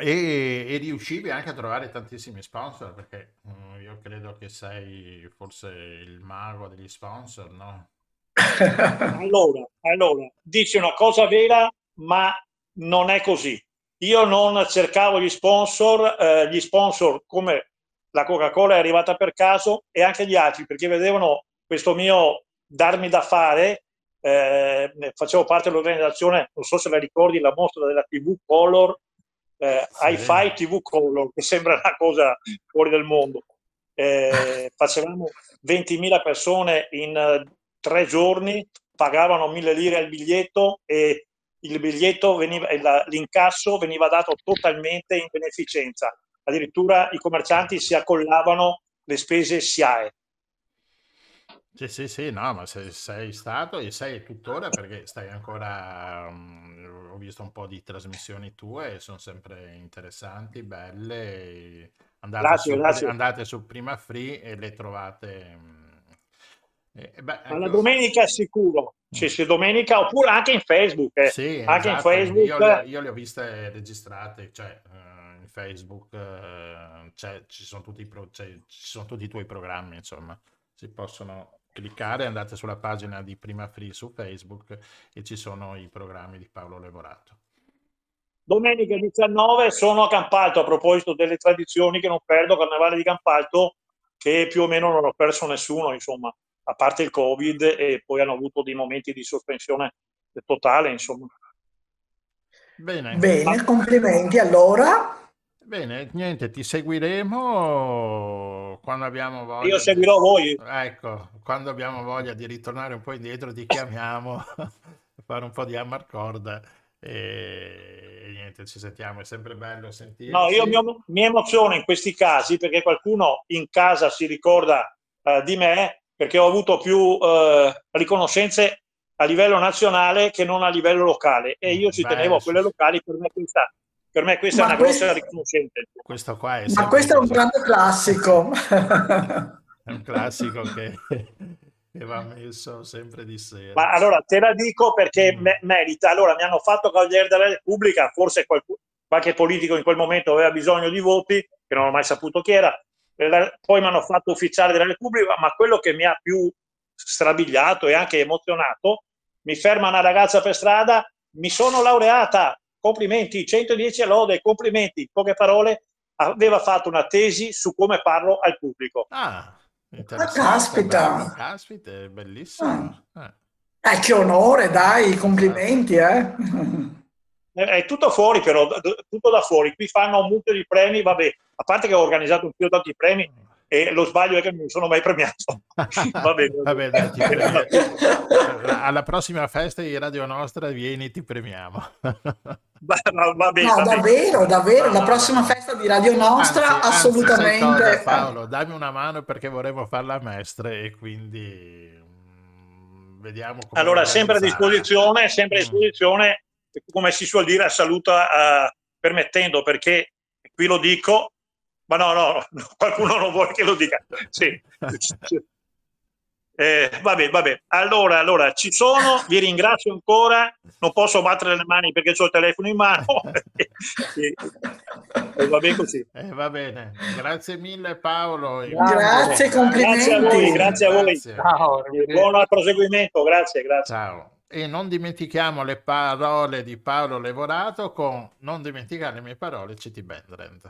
E, e riuscivi anche a trovare tantissimi sponsor, perché mm, io credo che sei forse il mago degli sponsor, no? <laughs> Allora, allora, dici una cosa vera, ma non è così. Io non cercavo gli sponsor, eh, gli sponsor come la Coca-Cola è arrivata per caso e anche gli altri, perché vedevano questo mio darmi da fare, eh, facevo parte dell'organizzazione, non so se la ricordi, la mostra della TV Color, eh, Sì. Hi-Fi TV Color, che sembra una cosa fuori del mondo. Eh, <laughs> facevamo 20.000 persone in eh, tre giorni, pagavano 1000 lire al biglietto e il biglietto veniva, l'incasso veniva dato totalmente in beneficenza. Addirittura i commercianti si accollavano le spese SIAE. Sì, sì, sì, no, ma sei, sei stato e sei tuttora perché stai ancora, mm, ho visto un po' di trasmissioni tue e sono sempre interessanti, belle. Andate, Grazie, su, grazie. andate su Prima Free e le trovate. mm, e- e beh, Alla ecco, domenica sicuro, sì, sì, domenica, oppure anche in Facebook. eh. Sì, anche in esatto, Facebook. Io, le- io le ho viste registrate, cioè eh, in Facebook eh, c'è- ci sono tutti i pro- cioè, ci sono tutti i tuoi programmi, insomma, si possono cliccare, andate sulla pagina di Prima Free su Facebook e ci sono i programmi di Paolo Levorato. Domenica 19 sono a Campalto, a proposito delle tradizioni che non perdo, Carnevale di Campalto, che più o meno non ho perso nessuno, insomma, a parte il Covid e poi hanno avuto dei momenti di sospensione totale, insomma. Bene, Bene, complimenti allora. bene, niente, ti seguiremo quando abbiamo voglia. Io di- seguirò voi. Ecco, quando abbiamo voglia di ritornare un po' indietro, ti chiamiamo, <laughs> fare un po' di amarcord e, e niente, ci sentiamo, è sempre bello sentirci. No, io mi, mi emoziono in questi casi perché qualcuno in casa si ricorda eh, di me perché ho avuto più eh, riconoscenze a livello nazionale che non a livello locale e io ci Beh, tenevo a quelle locali, per me questa, per me questa è una grossa questo- riconoscenza. Questo qua è Ma questo è un grande classico. È un classico che, che va messo sempre di sera. Ma allora te la dico perché Mm. me- merita. Allora mi hanno fatto Cavaliere della Repubblica, forse qualcu- qualche politico in quel momento aveva bisogno di voti, che non ho mai saputo chi era. Poi mi hanno fatto ufficiale della Repubblica, ma quello che mi ha più strabiliato e anche emozionato, mi ferma una ragazza per strada, mi sono laureata, complimenti, 110 lode, complimenti, in poche parole, aveva fatto una tesi su come parlo al pubblico. Ah, interessante, caspita. bello, caspita, è bellissimo. Eh. Eh, che onore, dai, complimenti, eh. È tutto fuori, però, tutto da fuori. Qui fanno un mucchio di premi, vabbè, a parte che ho organizzato un più tanti premi e lo sbaglio è che non mi sono mai premiato. <laughs> Va bene. Vabbè, dai. <laughs> Alla prossima festa di Radio Nostra vieni, ti premiamo. <laughs> Va, va- va bene, No, va bene. davvero, davvero, No, la no, prossima no. festa di Radio Nostra, Anzi, anzi, assolutamente. cosa, Paolo, dammi una mano perché vorremmo farla mestre e quindi mm, vediamo come Allora, sempre a disposizione, sempre a Mm. disposizione, come si suol dire, a saluta eh, permettendo, perché qui lo dico, ma no, no, no, <laughs> qualcuno non vuole che lo dica. Sì. <laughs> Eh, vabbè, vabbè. Allora, allora, ci sono, vi ringrazio ancora, non posso battere le mani perché ho il telefono in mano. <laughs> e, e va bene così. Eh, va bene, grazie mille Paolo. Grazie, complimenti. Grazie a voi, grazie a voi. Grazie. Ciao, buon proseguimento, grazie, grazie. Ciao. E non dimentichiamo le parole di Paolo Levorato con Non dimenticare le mie parole, City Bendrend.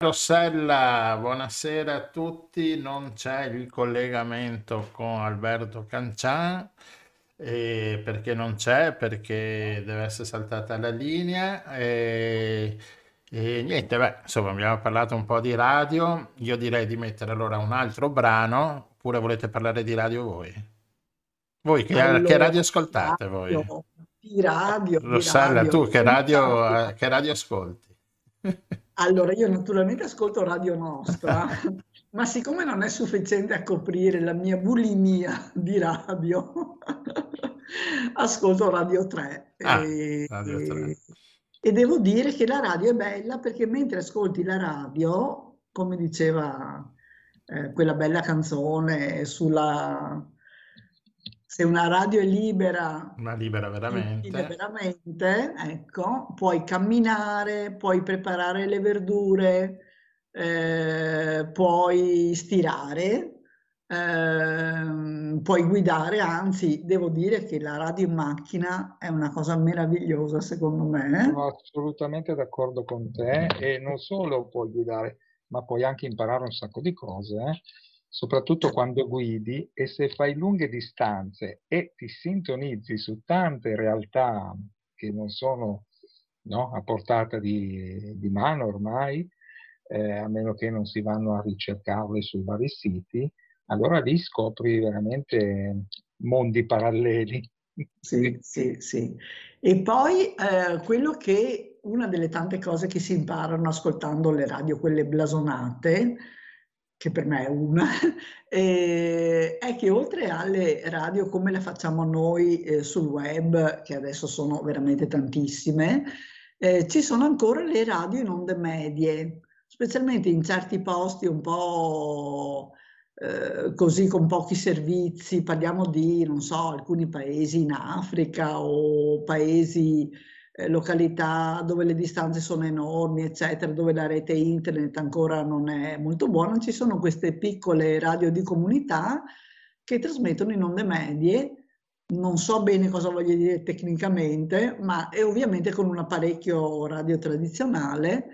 Rossella, buonasera a tutti. Non c'è il collegamento con Alberto Cancian. eh, perché non c'è? Perché deve essere saltata la linea. E, e niente, beh, insomma, abbiamo parlato un po' di radio. Io direi di mettere allora un altro brano. Oppure volete parlare di radio voi? Voi che, che Allora, radio ascoltate voi? radio, di radio, di Rossella, radio. tu che radio, eh, che radio ascolti? <laughs> Allora, io naturalmente ascolto Radio Nostra, <laughs> ma siccome non è sufficiente a coprire la mia bulimia di radio, <laughs> ascolto Radio 3. Ah, E, Radio 3. e devo dire che la radio è bella perché mentre ascolti la radio, come diceva eh, quella bella canzone sulla... Se una radio è libera, Ma libera veramente. veramente, ecco, puoi camminare, puoi preparare le verdure, eh, puoi stirare, ehm, puoi guidare, anzi, devo dire che la radio in macchina è una cosa meravigliosa, secondo me. Sono assolutamente d'accordo con te e non solo puoi guidare, ma puoi anche imparare un sacco di cose, eh. Soprattutto quando guidi e se fai lunghe distanze e ti sintonizzi su tante realtà che non sono, no, a portata di, di mano ormai, eh, a meno che non si vanno a ricercarle sui vari siti, allora lì scopri veramente mondi paralleli. Sì, sì, sì. E poi eh, quello che una delle tante cose che si imparano ascoltando le radio, quelle blasonate, che per me è una, <laughs> eh, è che oltre alle radio come le facciamo noi eh, sul web, che adesso sono veramente tantissime, eh, ci sono ancora le radio in onde medie, specialmente in certi posti un po' eh, così con pochi servizi, parliamo di, non so, alcuni paesi in Africa o paesi, località dove le distanze sono enormi, eccetera, dove la rete internet ancora non è molto buona, ci sono queste piccole radio di comunità che trasmettono in onde medie. Non so bene cosa voglia dire tecnicamente, ma è ovviamente con un apparecchio radio tradizionale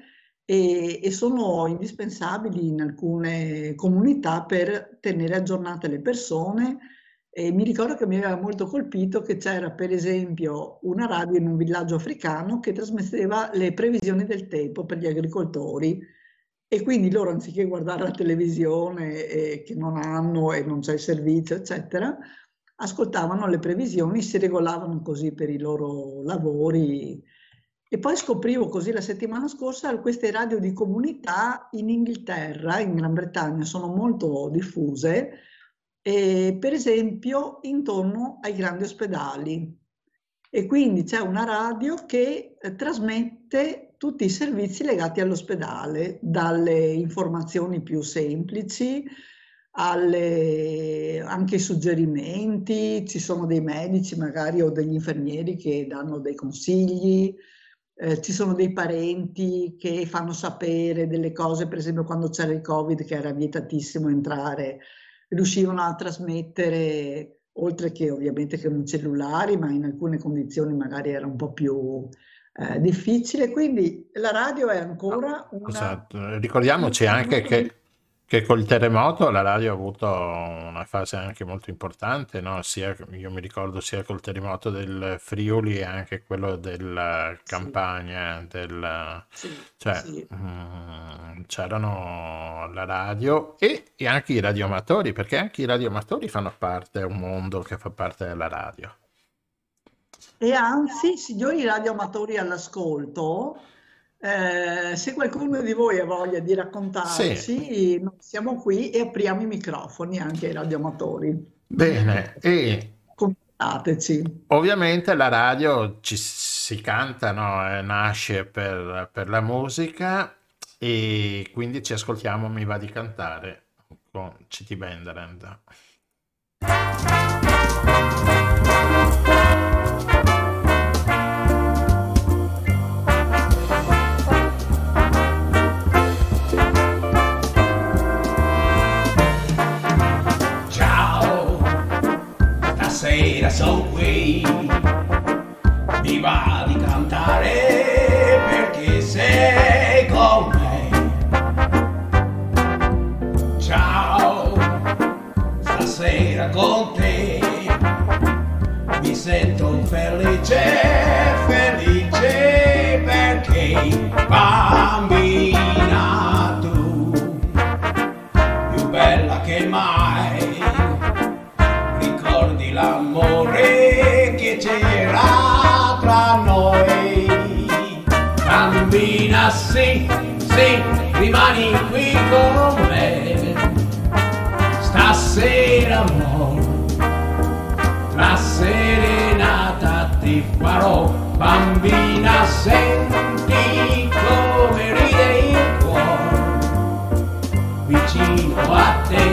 e, e sono indispensabili in alcune comunità per tenere aggiornate le persone. E mi ricordo che mi aveva molto colpito che c'era per esempio una radio in un villaggio africano che trasmetteva le previsioni del tempo per gli agricoltori e quindi loro anziché guardare la televisione eh, che non hanno e non c'è il servizio, eccetera, ascoltavano le previsioni, si regolavano così per i loro lavori. E poi scoprivo così la settimana scorsa queste radio di comunità in Inghilterra, in Gran Bretagna, sono molto diffuse, eh, per esempio intorno ai grandi ospedali. E quindi c'è una radio che eh, trasmette tutti i servizi legati all'ospedale, dalle informazioni più semplici alle, anche suggerimenti, ci sono dei medici magari o degli infermieri che danno dei consigli, eh, ci sono dei parenti che fanno sapere delle cose, per esempio quando c'era il Covid che era vietatissimo entrare, riuscivano a trasmettere, oltre che ovviamente con i cellulari, ma in alcune condizioni magari era un po' più eh, difficile. Quindi la radio è ancora una... Esatto. Ricordiamoci anche che, che col terremoto la radio ha avuto una fase anche molto importante, no? Sia, io mi ricordo sia col terremoto del Friuli e anche quello della Campania, del, Sì, cioè sì. mm, c'erano la radio e, e anche i radioamatori, perché anche i radioamatori fanno parte, è un mondo che fa parte della radio. E anzi, signori radioamatori all'ascolto, eh, se qualcuno di voi ha voglia di Sì, raccontarci, noi siamo qui e apriamo i microfoni anche ai radioamatori. bene. E Contattateci. Ovviamente la radio ci si canta, no? Eh, Nasce per, per la musica e quindi ci ascoltiamo Mi va di cantare con C.T. Benderend. sera sono qui, mi va di cantare perché sei con me. Ciao, stasera con te mi sento felice, felice perché bambina tu, più bella che mai l'amore che c'era tra noi. Bambina, sì, sì, rimani qui con me, stasera amore la serenata ti farò, bambina senti come ride il cuore, vicino a te,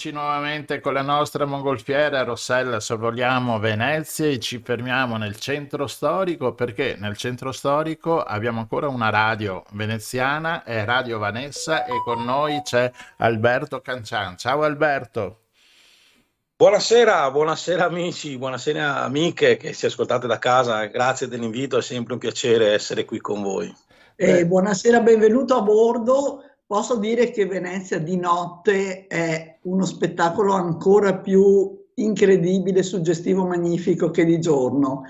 Eccoci nuovamente con la nostra mongolfiera Rossella, sorvoliamo Venezia e ci fermiamo nel centro storico perché nel centro storico abbiamo ancora una radio veneziana, è Radio Vanessa e con noi c'è Alberto Cancian. Ciao Alberto. Buonasera, buonasera amici, buonasera amiche che ci ascoltate da casa, grazie dell'invito, è sempre un piacere essere qui con voi. Eh, buonasera, benvenuto a bordo. Posso dire che Venezia di notte è uno spettacolo ancora più incredibile, suggestivo, magnifico che di giorno.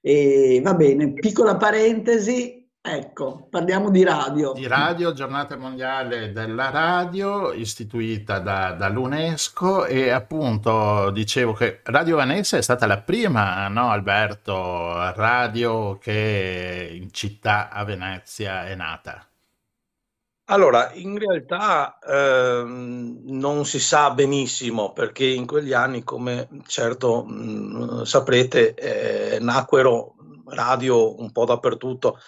E va bene, piccola parentesi, ecco, parliamo di radio. Di radio, giornata mondiale della radio istituita da- dall'UNESCO e appunto dicevo che Radio Vanessa è stata la prima, no Alberto, radio che in città a Venezia è nata. Allora, in realtà ehm, non si sa benissimo perché in quegli anni, come certo mh, saprete, eh, nacquero radio un po' dappertutto.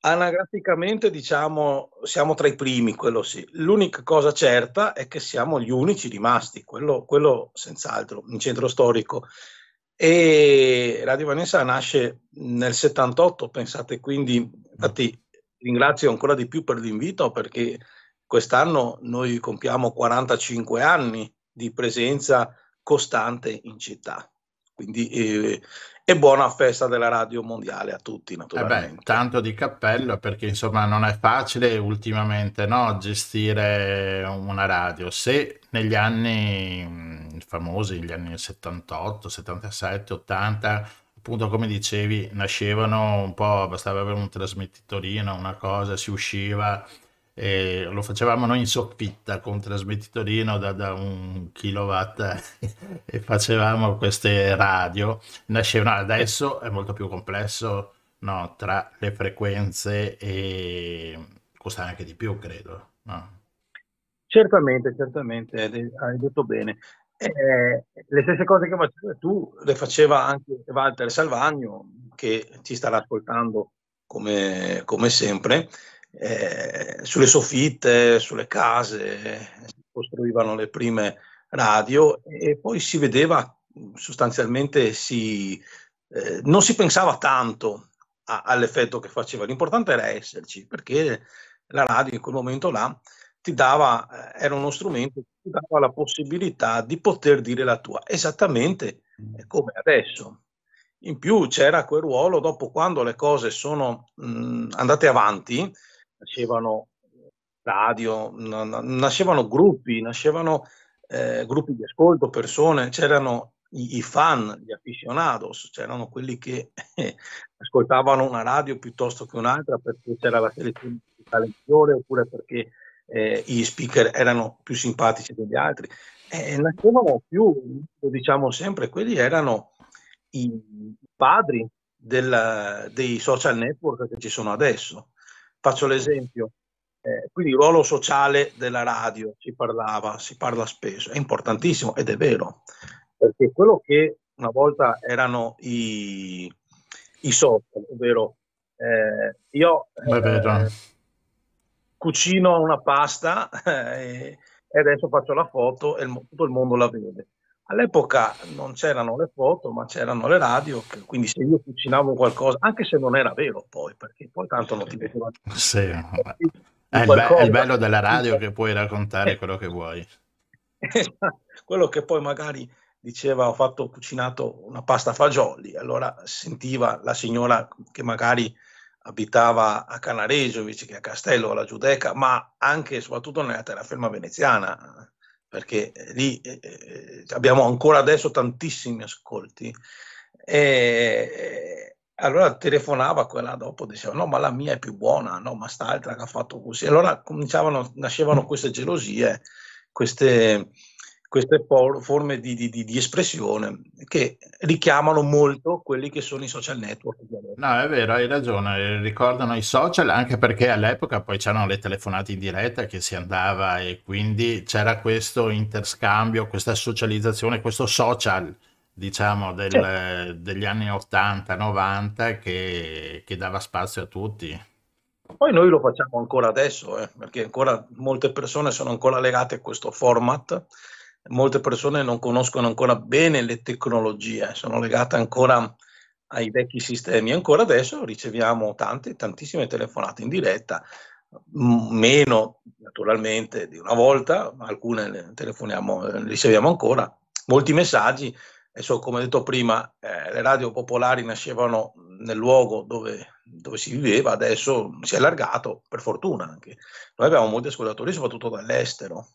Anagraficamente, diciamo, siamo tra i primi, quello sì. L'unica cosa certa è che siamo gli unici rimasti, quello, quello senz'altro, in centro storico. E Radio Vanessa nasce nel 78, pensate quindi, infatti ringrazio ancora di più per l'invito perché quest'anno noi compiamo 45 anni di presenza costante in città. Quindi eh, e buona festa della radio mondiale a tutti, Eh beh, naturalmente. tanto di cappello perché insomma non è facile ultimamente no, gestire una radio. Se negli anni mh, famosi, gli anni 78, 77, 80, appunto come dicevi, nascevano un po', bastava avere un trasmettitorino, una cosa, si usciva e lo facevamo noi in soffitta con un trasmettitorino da, da un kilowatt <laughs> e facevamo queste radio. Nascevano, adesso è molto più complesso, no, tra le frequenze e costa anche di più, credo, no? Certamente, certamente, hai de- hai detto bene. Eh, le stesse cose che facevi tu le faceva anche Walter Salvagno, che ci starà ascoltando come, come sempre. Eh, sulle soffitte, sulle case, costruivano le prime radio e poi si vedeva sostanzialmente, si, eh, non si pensava tanto a- all'effetto che faceva. L'importante era esserci, perché la radio in quel momento là ti dava, eh, era uno strumento ti dava la possibilità di poter dire la tua, esattamente eh, come adesso. In più c'era quel ruolo, dopo quando le cose sono mh, andate avanti, nascevano radio, nascevano gruppi, nascevano eh, gruppi di ascolto, persone, c'erano i, i fan, gli aficionados, c'erano quelli che ascoltavano una radio piuttosto che un'altra perché c'era la selezione musicale migliore oppure perché eh, gli speaker erano più simpatici degli altri. E nascevano più, lo diciamo sempre, quelli erano i padri del- dei social network che ci sono adesso. Faccio l'esempio, eh, quindi il ruolo sociale della radio, si parlava, si parla spesso, è importantissimo ed è vero, perché quello che una volta erano i, i social, ovvero eh, io È vero. Eh, cucino una pasta eh, e adesso faccio la foto e il tutto il mondo la vede. All'epoca non c'erano le foto, ma c'erano le radio, quindi se io cucinavo qualcosa, anche se non era vero poi, perché poi tanto non ti vedevano <laughs> Sì, è il, be- il bello della radio che puoi raccontare quello che vuoi. <laughs> quello che poi magari diceva ho fatto ho cucinato una pasta fagioli, allora sentiva la signora che magari abitava a Canareggio invece che a Castello alla Giudecca, ma anche e soprattutto nella terraferma veneziana, perché eh, lì eh, eh, abbiamo ancora adesso tantissimi ascolti. E allora telefonava quella dopo, diceva no, ma la mia è più buona, no, ma st'altra che ha fatto così. Allora cominciavano, nascevano queste gelosie, queste, queste forme di, di- di- espressione che richiamano molto quelli che sono i social network. No, è vero, hai ragione, ricordano i social anche perché all'epoca poi c'erano le telefonate in diretta che si andava e quindi c'era questo interscambio, questa socializzazione, questo social, diciamo, del- degli anni 80-90 che, che dava spazio a tutti. Poi noi lo facciamo ancora adesso, eh, perché ancora molte persone sono ancora legate a questo format, molte persone non conoscono ancora bene le tecnologie, sono legate ancora ai vecchi sistemi. Ancora adesso riceviamo tante, tantissime telefonate in diretta, meno naturalmente di una volta, ma alcune le telefoniamo, eh, riceviamo ancora, molti messaggi. Adesso, come detto prima, eh, le radio popolari nascevano nel luogo dove, dove si viveva, adesso si è allargato, per fortuna anche. Noi abbiamo molti ascoltatori, soprattutto dall'estero.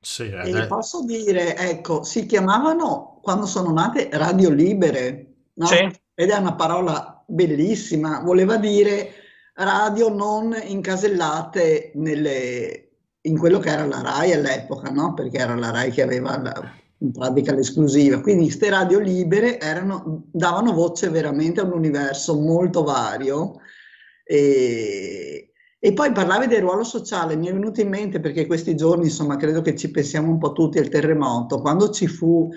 Sì, E ade- posso dire, ecco, si chiamavano quando sono nate radio libere, no? Sì. Ed è una parola bellissima, voleva dire radio non incasellate nelle- in quello che era la RAI all'epoca, no? Perché era la RAI che aveva la- in pratica l'esclusiva. Quindi queste radio libere erano- davano voce veramente a un universo molto vario e, e poi parlavi del ruolo sociale, mi è venuto in mente perché questi giorni, insomma, credo che ci pensiamo un po' tutti al terremoto. Quando ci fu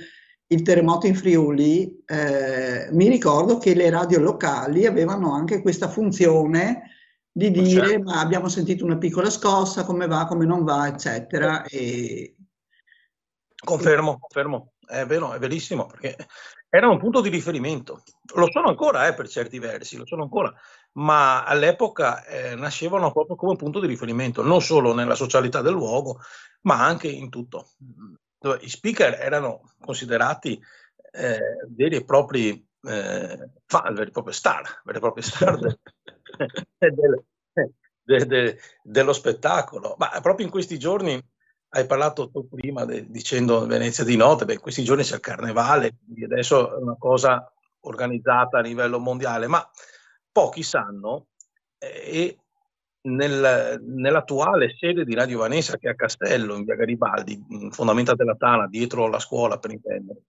il terremoto in Friuli, eh, mi ricordo che le radio locali avevano anche questa funzione di dire, certo. ma abbiamo sentito una piccola scossa, come va, come non va, eccetera. E, Confermo, confermo, è vero, è verissimo, perché era un punto di riferimento. Lo sono ancora, eh, per certi versi, lo sono ancora, ma all'epoca eh, nascevano proprio come punto di riferimento, non solo nella socialità del luogo, ma anche in tutto. I speaker erano considerati eh, veri e propri eh, fan, veri e propri star, veri e propri star del- <laughs> del- de- de- dello spettacolo. Ma proprio in questi giorni hai parlato tu prima de- dicendo Venezia di notte, beh, questi giorni c'è il carnevale, adesso è una cosa organizzata a livello mondiale, ma pochi sanno eh, e nel- nell'attuale sede di Radio Vanessa che è a Castello, in via Garibaldi, in fondamenta della Tana, dietro la scuola per intendere,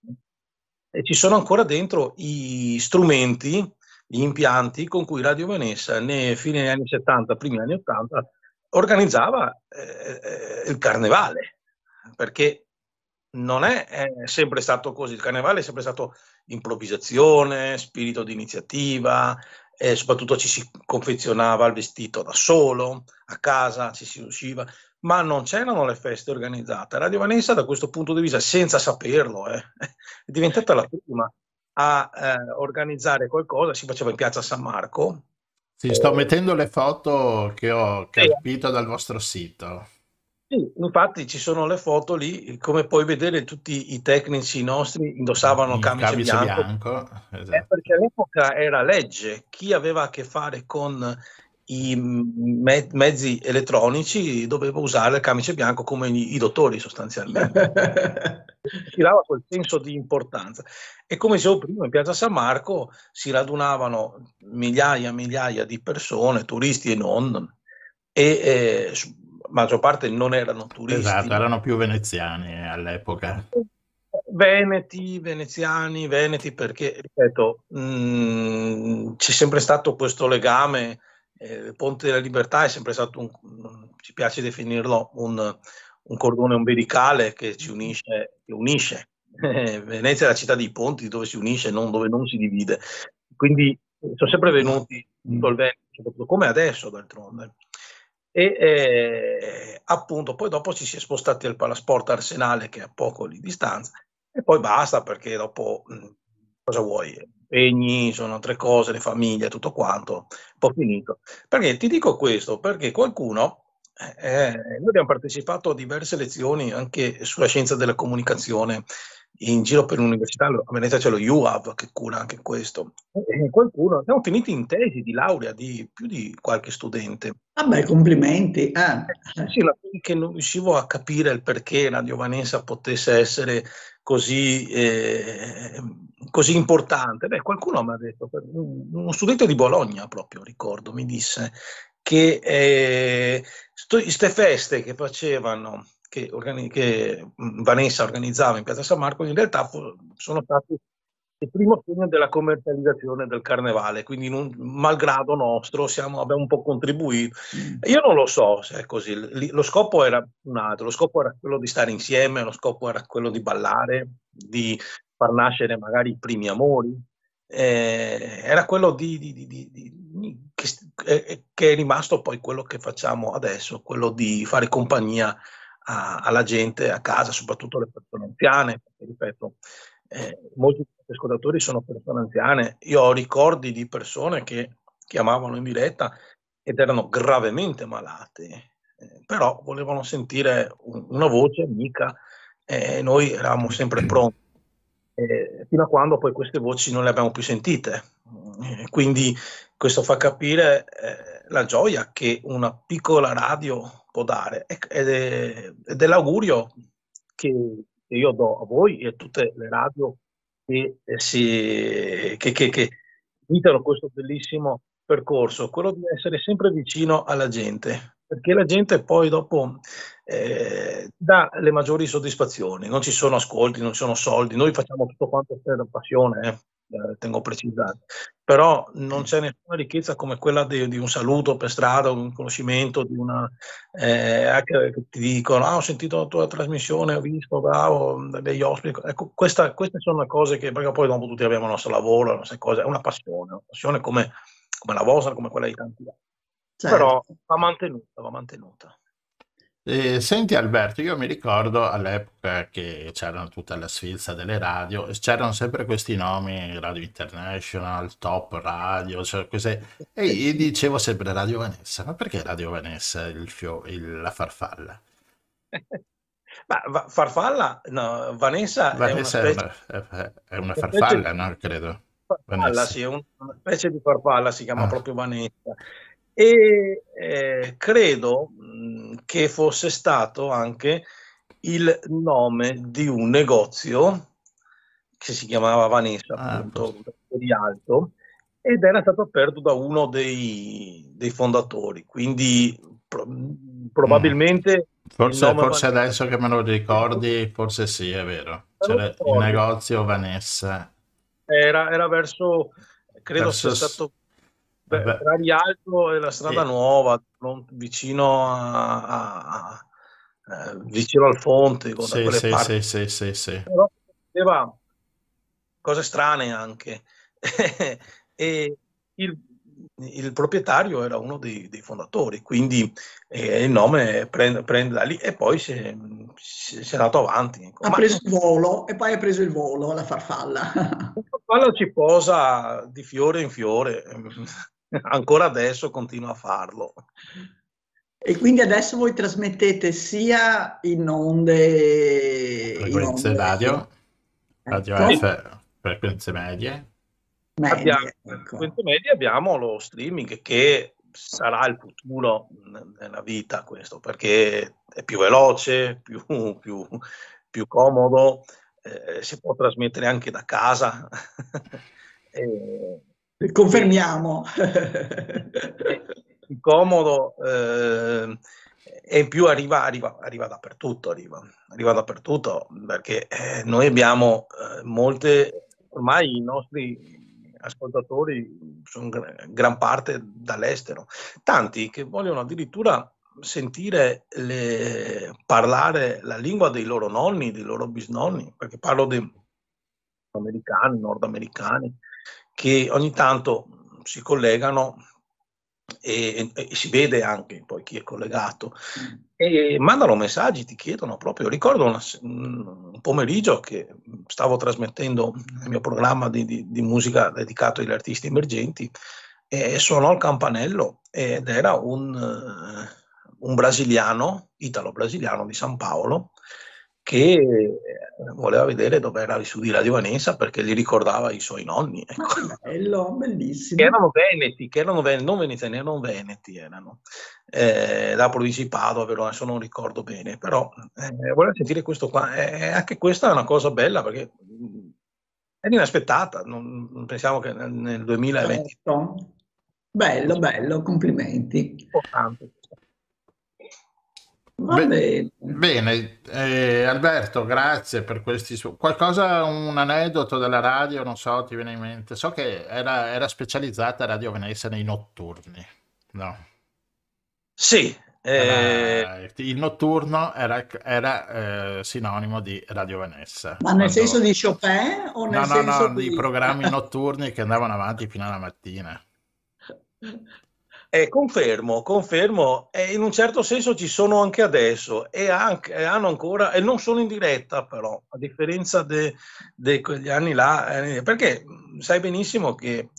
e ci sono ancora dentro i strumenti, gli impianti con cui Radio Vanessa, nei fine anni 70, primi anni 80, organizzava eh, il carnevale, perché non è, è sempre stato così, il carnevale è sempre stato improvvisazione, spirito di iniziativa, e soprattutto ci si confezionava il vestito da solo, a casa ci si usciva, ma non c'erano le feste organizzate. Radio Vanessa da questo punto di vista, senza saperlo, eh, <laughs> è diventata la prima a eh, organizzare qualcosa, si faceva in piazza San Marco, Sì, sto mettendo le foto che ho capito dal vostro sito. Sì, infatti ci sono le foto lì, come puoi vedere tutti i tecnici nostri indossavano Il camice, camice bianco, bianco, eh, esatto. perché all'epoca era legge, chi aveva a che fare con i me- mezzi elettronici doveva usare il camice bianco come i, i dottori sostanzialmente. <laughs> si dava quel senso di importanza. E come dicevo prima, in piazza San Marco si radunavano migliaia e migliaia di persone, turisti e non, e eh, maggior parte non erano turisti. Esatto, erano più veneziani all'epoca. Veneti, veneziani, veneti, perché, ripeto, mh, c'è sempre stato questo legame, eh, il Ponte della Libertà è sempre stato, un, ci piace definirlo, un, un cordone ombelicale che ci unisce, che unisce. Eh, <laughs> Venezia è la città dei ponti dove si unisce, non dove non si divide. Quindi eh, sono sempre venuti tutto il Veneto, soprattutto come adesso d'altronde. E eh, appunto poi dopo ci si è spostati al Palasport Arsenale che è a poco di distanza e poi basta perché dopo mh, cosa vuoi? Impegni, sono altre cose, le famiglie, tutto quanto, un po' finito. Perché ti dico questo? Perché qualcuno, eh, noi abbiamo partecipato a diverse lezioni anche sulla scienza della comunicazione in giro per l'università, a Venezia c'è lo UAV che cura anche questo. E qualcuno, siamo finiti in tesi di laurea di più di qualche studente. Vabbè, complimenti. eh. Sì, la- che non riuscivo a capire il perché Radio Vanessa potesse essere così, eh, così importante. Beh, qualcuno mi ha detto, uno studente di Bologna proprio, ricordo, mi disse che queste feste che facevano, che, organi- che mh, Vanessa organizzava in Piazza San Marco, in realtà fu- sono stati il primo segno della commercializzazione del carnevale, quindi non- malgrado nostro siamo- abbiamo un po' contribuito. Io non lo so se è così, Lì- lo scopo era un altro, lo scopo era quello di stare insieme, lo scopo era quello di ballare, di far nascere magari i primi amori, eh, era quello di- di- di- che, eh, che è rimasto poi quello che facciamo adesso, quello di fare compagnia a- alla gente a casa, soprattutto alle persone anziane, perché ripeto, eh, molti ascoltatori sono persone anziane. Io ho ricordi di persone che chiamavano in diretta ed erano gravemente malate, eh, però volevano sentire un- una voce amica e noi eravamo sempre pronti, eh, fino a quando poi queste voci non le abbiamo più sentite. Eh, quindi questo fa capire eh, la gioia che una piccola radio può dare. Ed è, ed è l'augurio che io do a voi e a tutte le radio che, eh, si, che, che, che iniziano questo bellissimo percorso, quello di essere sempre vicino alla gente, perché la gente poi dopo eh, dà le maggiori soddisfazioni, non ci sono ascolti, non ci sono soldi, noi facciamo tutto quanto per passione, eh, tengo a precisare, però non c'è nessuna ricchezza come quella di, di un saluto per strada, un conoscimento, di una, eh, anche che ti dicono, ah ho sentito la tua trasmissione, ho visto, bravo, degli ospiti, ecco, questa- queste sono cose che, perché poi dopo tutti abbiamo il nostro lavoro, le nostre cose, è una passione, una passione come, come la vostra, come quella di tanti altri, Certo. però va mantenuta, va mantenuta. Eh, senti Alberto, io mi ricordo all'epoca che c'erano tutta la sfilza delle radio, e c'erano sempre questi nomi, Radio International, Top Radio, cioè queste- e io dicevo sempre Radio Vanessa, ma perché Radio Vanessa il fio- il- la farfalla? <laughs> Ma farfalla, no, Vanessa, Vanessa è è una specie, una, è- è una farfalla, no? Credo. farfalla, sì, è un- una specie di farfalla, si chiama Ah. proprio Vanessa. E eh, credo che fosse stato anche il nome di un negozio che si chiamava Vanessa, Ah, appunto, di Alto, ed era stato aperto da uno dei, dei fondatori. Quindi pro- probabilmente il Forse, forse adesso che me lo ricordi, forse sì, è vero. C'era il negozio Vanessa era, era verso, credo sia verso... stato beh, tra Rialto e la strada sì. nuova, vicino a, a- a- eh, vicino al Fonte, da Sì, quelle sì, parti. sì, sì, sì, sì. Però aveva cose strane anche. <laughs> e il, il proprietario era uno dei, dei fondatori, quindi eh, il nome prende, prende da lì e poi si è, si- si è andato avanti. ecco. Ha Ma preso il volo e poi ha preso il volo la farfalla. la palla ci posa di fiore in fiore, <laughs> <laughs> ancora adesso continua a farlo. E quindi adesso voi trasmettete sia in onde, in Frequenze onde radio, radio ecco, F, frequenze medie. Abbiamo, medie, ecco. frequenze medie abbiamo lo streaming che sarà il futuro nella vita questo, perché è più veloce, più, <laughs> più- più comodo, eh, si può trasmettere anche da casa. <laughs> E- Confermiamo. comodo eh, e in più arriva, arriva, arriva dappertutto, arriva, arriva dappertutto perché eh, noi abbiamo eh, molte, ormai i nostri ascoltatori sono gra- gran parte dall'estero, tanti che vogliono addirittura sentire le- parlare la lingua dei loro nonni, dei loro bisnonni, perché parlo di americani, nordamericani, che ogni tanto si collegano e, e si vede anche poi chi è collegato e mandano messaggi, ti chiedono proprio. Ricordo una un pomeriggio che stavo trasmettendo il mio programma di, di- di musica dedicato agli artisti emergenti e suonò il campanello ed era un, eh, un brasiliano, italo-brasiliano di San Paolo, che eh, voleva vedere dove era su di Radio Vanessa perché gli ricordava i suoi nonni. ecco. Bello, bellissimo. Che erano veneti, che erano veneti, non veneziani, erano veneti, erano eh, da provincia di Padova, però adesso non ricordo bene, però eh, volevo sentire questo qua, Eh, anche questa è una cosa bella perché è inaspettata, non, non pensiamo che nel, nel 2020 Certo. Bello, bello, complimenti. importante. Va bene. Bene, eh, Alberto, grazie per questi su- qualcosa, un aneddoto della radio, non so, ti viene in mente. So che era, era specializzata Radio Venezia nei notturni, no? Sì, eh, Era- il notturno era, era, eh, sinonimo di Radio Venezia. Ma nel Quando- senso di Chopin o nel No, no, senso no, di... di programmi <laughs> notturni che andavano avanti fino alla mattina. Eh, confermo, confermo, e in un certo senso ci sono anche adesso. E, anche- e hanno ancora, e non sono in diretta però, a differenza di quegli anni là, eh, perché sai benissimo che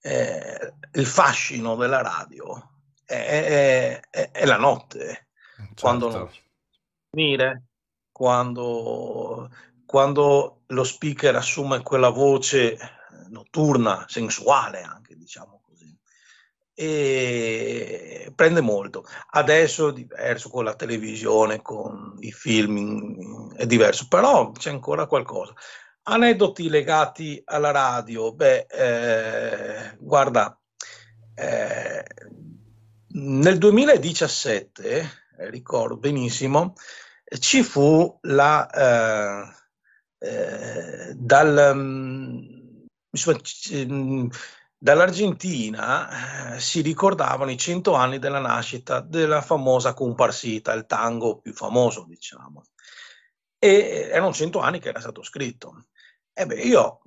eh, il fascino della radio è, è- è- la notte, quando Certo. non c'è finire, quando, quando lo speaker assume quella voce notturna, sensuale anche, diciamo e prende molto. Adesso è diverso con la televisione, con i film, è diverso, però c'è ancora qualcosa. Aneddoti legati alla radio, beh, eh, guarda, eh, nel 2017, eh, ricordo benissimo, ci fu la, eh, eh, dal, mm, insomma, c- dall'Argentina eh, si ricordavano i cento anni della nascita della famosa comparsita, il tango più famoso, diciamo. E erano cento anni che era stato scritto. E beh, io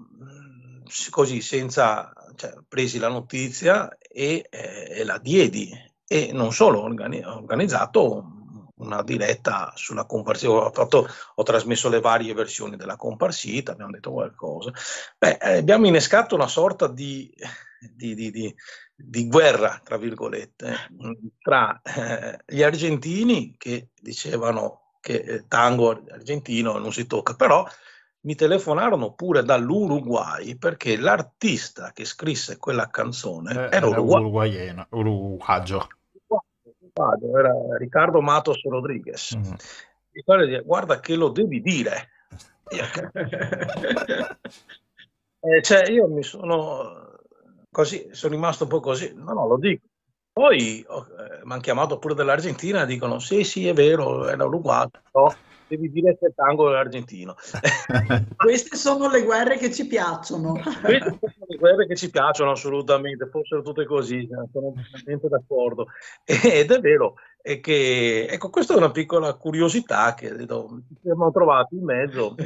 s- così senza, cioè, presi la notizia e, eh, e la diedi e non solo, ho organizzato una diretta sulla comparsita, ho, fatto- ho trasmesso le varie versioni della comparsita, abbiamo detto qualcosa. Beh, eh, abbiamo innescato una sorta di, di- di- di- di guerra, tra virgolette, mh, tra eh, gli argentini che dicevano che eh, tango argentino non si tocca, però mi telefonarono pure dall'Uruguay perché l'artista che scrisse quella canzone Eh, era Era uruguaiano, uruguagio. Era Riccardo Matos Rodriguez. Mm. Quello dice, guarda che lo devi dire. <laughs> <laughs> Eh, cioè, io mi sono così, sono rimasto un po' così, no, no, lo dico. Poi eh, mi hanno chiamato pure dall'Argentina e dicono: Sì, sì, è vero, era uruguayo, però devi dire il tango è argentino. <laughs> Queste sono le guerre che ci piacciono. Queste sono le guerre che ci piacciono assolutamente, fossero tutte così, sono totalmente d'accordo. Ed è vero, è che, ecco, questa è una piccola curiosità che ci siamo trovati in mezzo. <laughs>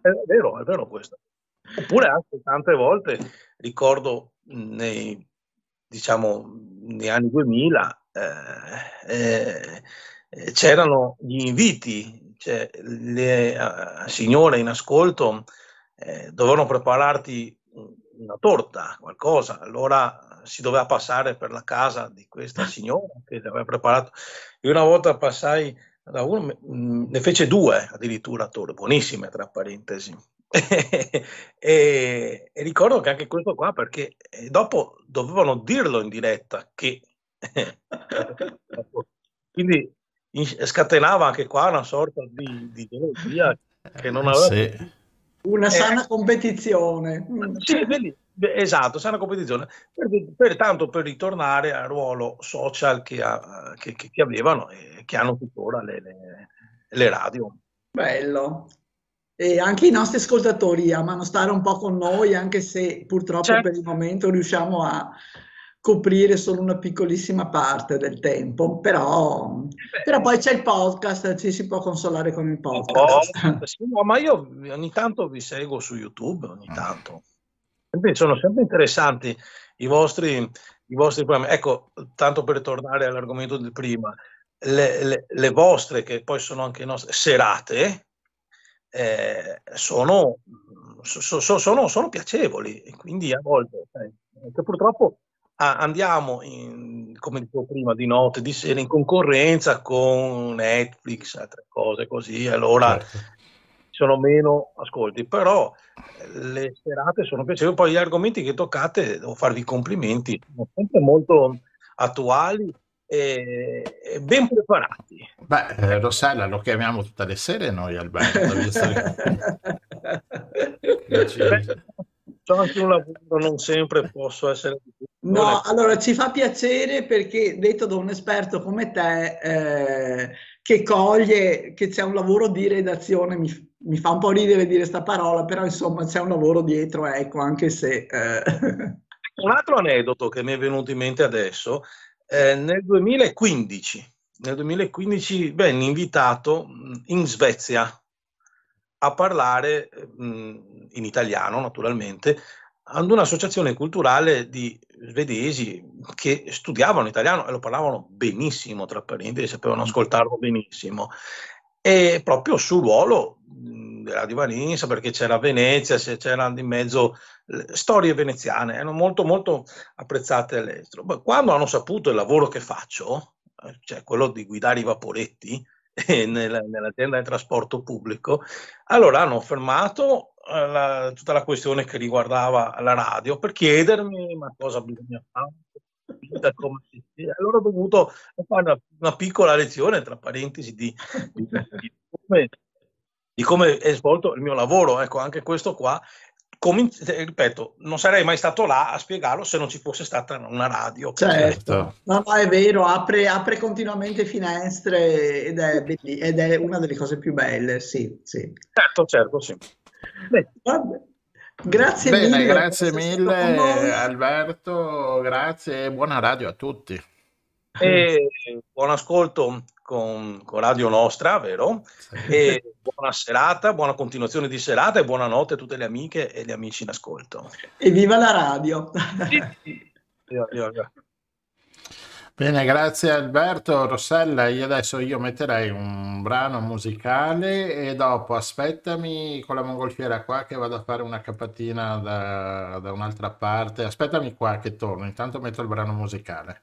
È vero, è vero questo. Oppure anche tante volte ricordo nei, diciamo, negli anni 2000 eh, eh, c'erano gli inviti, cioè le eh, signore in ascolto eh, dovevano prepararti una torta, qualcosa, allora si doveva passare per la casa di questa <laughs> signora che aveva preparato. Io una volta passai da uno, ne fece due addirittura torte, buonissime tra parentesi. <laughs> e, e ricordo che anche questo qua, perché eh, dopo dovevano dirlo in diretta che <laughs> quindi in- scatenava anche qua una sorta di, di gelosia che non aveva Sì. Una Eh. sana competizione. Mm. Sì, beh, esatto, sana competizione. Per, per- tanto per ritornare al ruolo social che, ha- che- che- che avevano e che hanno tuttora le, le- le radio. Bello. E anche i nostri ascoltatori amano stare un po' con noi, anche se purtroppo Certo. per il momento riusciamo a coprire solo una piccolissima parte del tempo, però, però poi c'è il podcast, ci si può consolare con il podcast. Sì, no, ma io ogni tanto vi seguo su YouTube, ogni tanto. Sempre- sono sempre interessanti i vostri, i vostri programmi. Ecco, tanto per tornare all'argomento del prima, le, le- le vostre, che poi sono anche nostre, serate, eh, sono, so- so- sono- sono piacevoli, e quindi a volte, che purtroppo a- andiamo, in, come dicevo prima, di notte, di sera, in concorrenza con Netflix, altre cose così, allora Certo. sono meno ascolti, però eh, le serate sono piacevoli, poi gli argomenti che toccate, devo farvi complimenti, sono sempre molto attuali e, ben preparati. Beh, eh, Rossella lo chiamiamo tutte le sere noi, Alberto. <laughs> visto che- C'ho anche un lavoro, non sempre posso essere... No, allora ci fa piacere perché detto da un esperto come te eh, che coglie che c'è un lavoro di redazione, mi, mi fa un po' ridere dire sta parola, però insomma c'è un lavoro dietro, ecco, anche se... eh, <laughs> Un altro aneddoto che mi è venuto in mente adesso, eh, nel 2015, nel 2015 venne invitato in Svezia a parlare in italiano, naturalmente, ad un'associazione culturale di svedesi che studiavano italiano e lo parlavano benissimo, tra parentesi, sapevano ascoltarlo benissimo. E proprio sul ruolo della di Valenza, perché c'era Venezia, se c'era di mezzo le storie veneziane, erano molto molto apprezzate all'estero. Ma quando hanno saputo il lavoro che faccio, eh, cioè quello di guidare i vaporetti <laughs> eh, nella- nell'azienda di trasporto pubblico, allora hanno fermato eh, la- tutta la questione che riguardava la radio per chiedermi ma cosa bisogna fare. Allora ho dovuto fare una, una piccola lezione, tra parentesi, di, di- di come, di come è svolto il mio lavoro. Ecco, anche questo qua, comin- eh, ripeto, non sarei mai stato là a spiegarlo se non ci fosse stata una radio. Certo, no, no, è vero, apre, apre continuamente finestre ed è, belli- ed è una delle cose più belle, sì, sì. Certo, certo, sì. Vabbè. Grazie Bene, mille. grazie mille. Alberto, grazie e buona radio a tutti. E buon ascolto con, con Radio Nostra, vero? E buona serata, buona continuazione di serata e buonanotte a tutte le amiche e gli amici in ascolto. E viva la radio. Bene, grazie Alberto. Rossella, io adesso io metterei un brano musicale e dopo aspettami con la mongolfiera qua che vado a fare una capatina da, da un'altra parte. Aspettami qua che torno, intanto metto il brano musicale.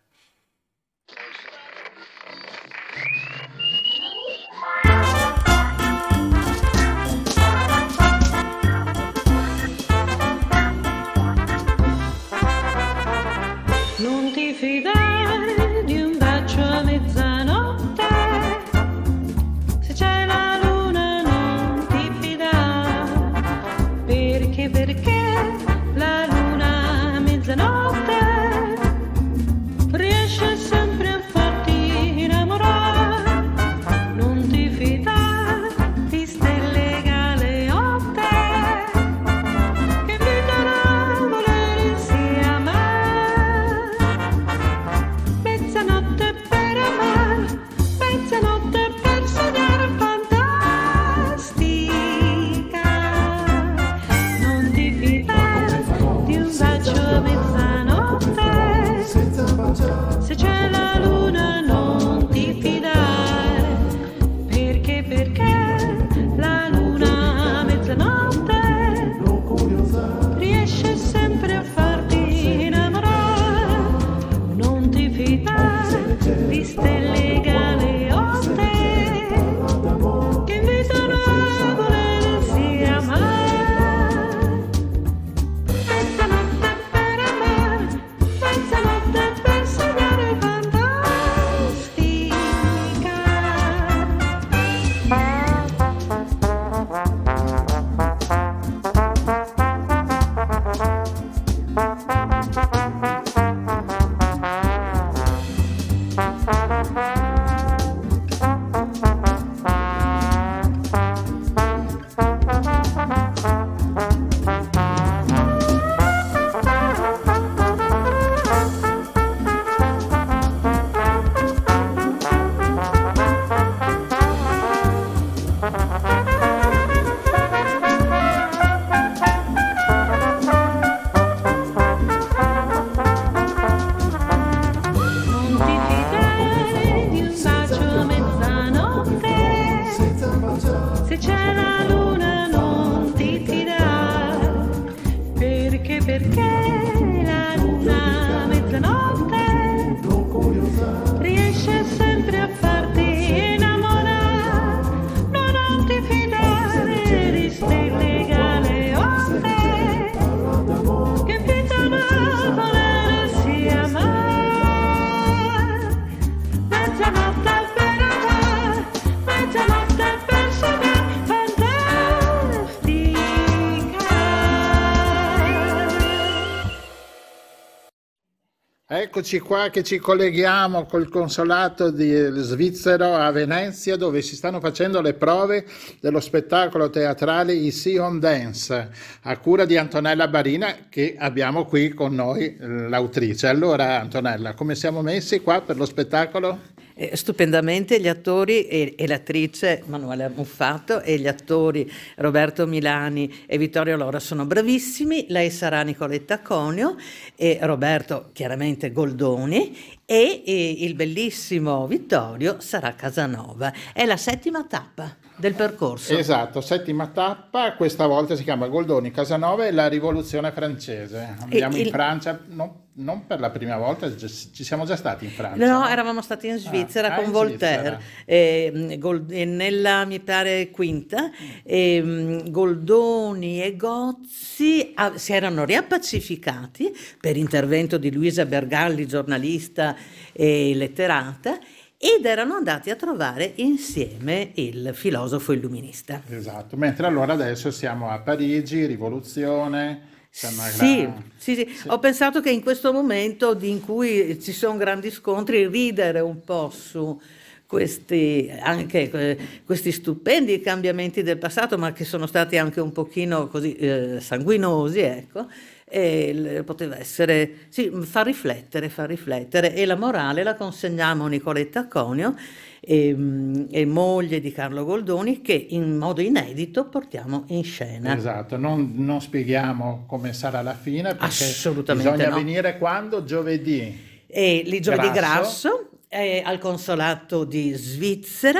Eccoci qua che ci colleghiamo col consolato svizzero a Venezia dove si stanno facendo le prove dello spettacolo teatrale I Sion Dance a cura di Antonella Barina che abbiamo qui con noi eh, l'autrice. Allora Antonella, come siamo messi qua per lo spettacolo? Eh, stupendamente gli attori e, e l'attrice Manuela Muffato e gli attori Roberto Milani e Vittorio Lora sono bravissimi, lei sarà Nicoletta Conio e Roberto chiaramente Goldoni e, e il bellissimo Vittorio sarà Casanova. È la settima tappa del percorso. Esatto, settima tappa, questa volta si chiama Goldoni Casanova e la rivoluzione francese. Andiamo il- in Francia, no- non per la prima volta, ci siamo già stati in Francia. No, eravamo stati in Svizzera ah, con in Voltaire, e, Gol- e nella mi pare quinta, e, mm, Goldoni e Gozzi ah, si erano riappacificati per intervento di Luisa Bergalli, giornalista e letterata, ed erano andati a trovare insieme il filosofo illuminista. Esatto, mentre allora adesso siamo a Parigi, rivoluzione. Insomma, Sì, la- sì, sì. ho pensato che in questo momento di- in cui ci sono grandi scontri, ridere un po' su questi, anche eh, questi stupendi cambiamenti del passato, ma che sono stati anche un pochino così eh, sanguinosi, ecco, e poteva essere, sì, fa riflettere, fa riflettere. E la morale la consegniamo a Nicoletta Conio, ehm, e moglie di Carlo Goldoni, che in modo inedito portiamo in scena. Esatto, non, non spieghiamo come sarà la fine perché Assolutamente bisogna no. venire quando? Giovedì. E lì giovedì Grasso. grasso è al consolato di Svizzera,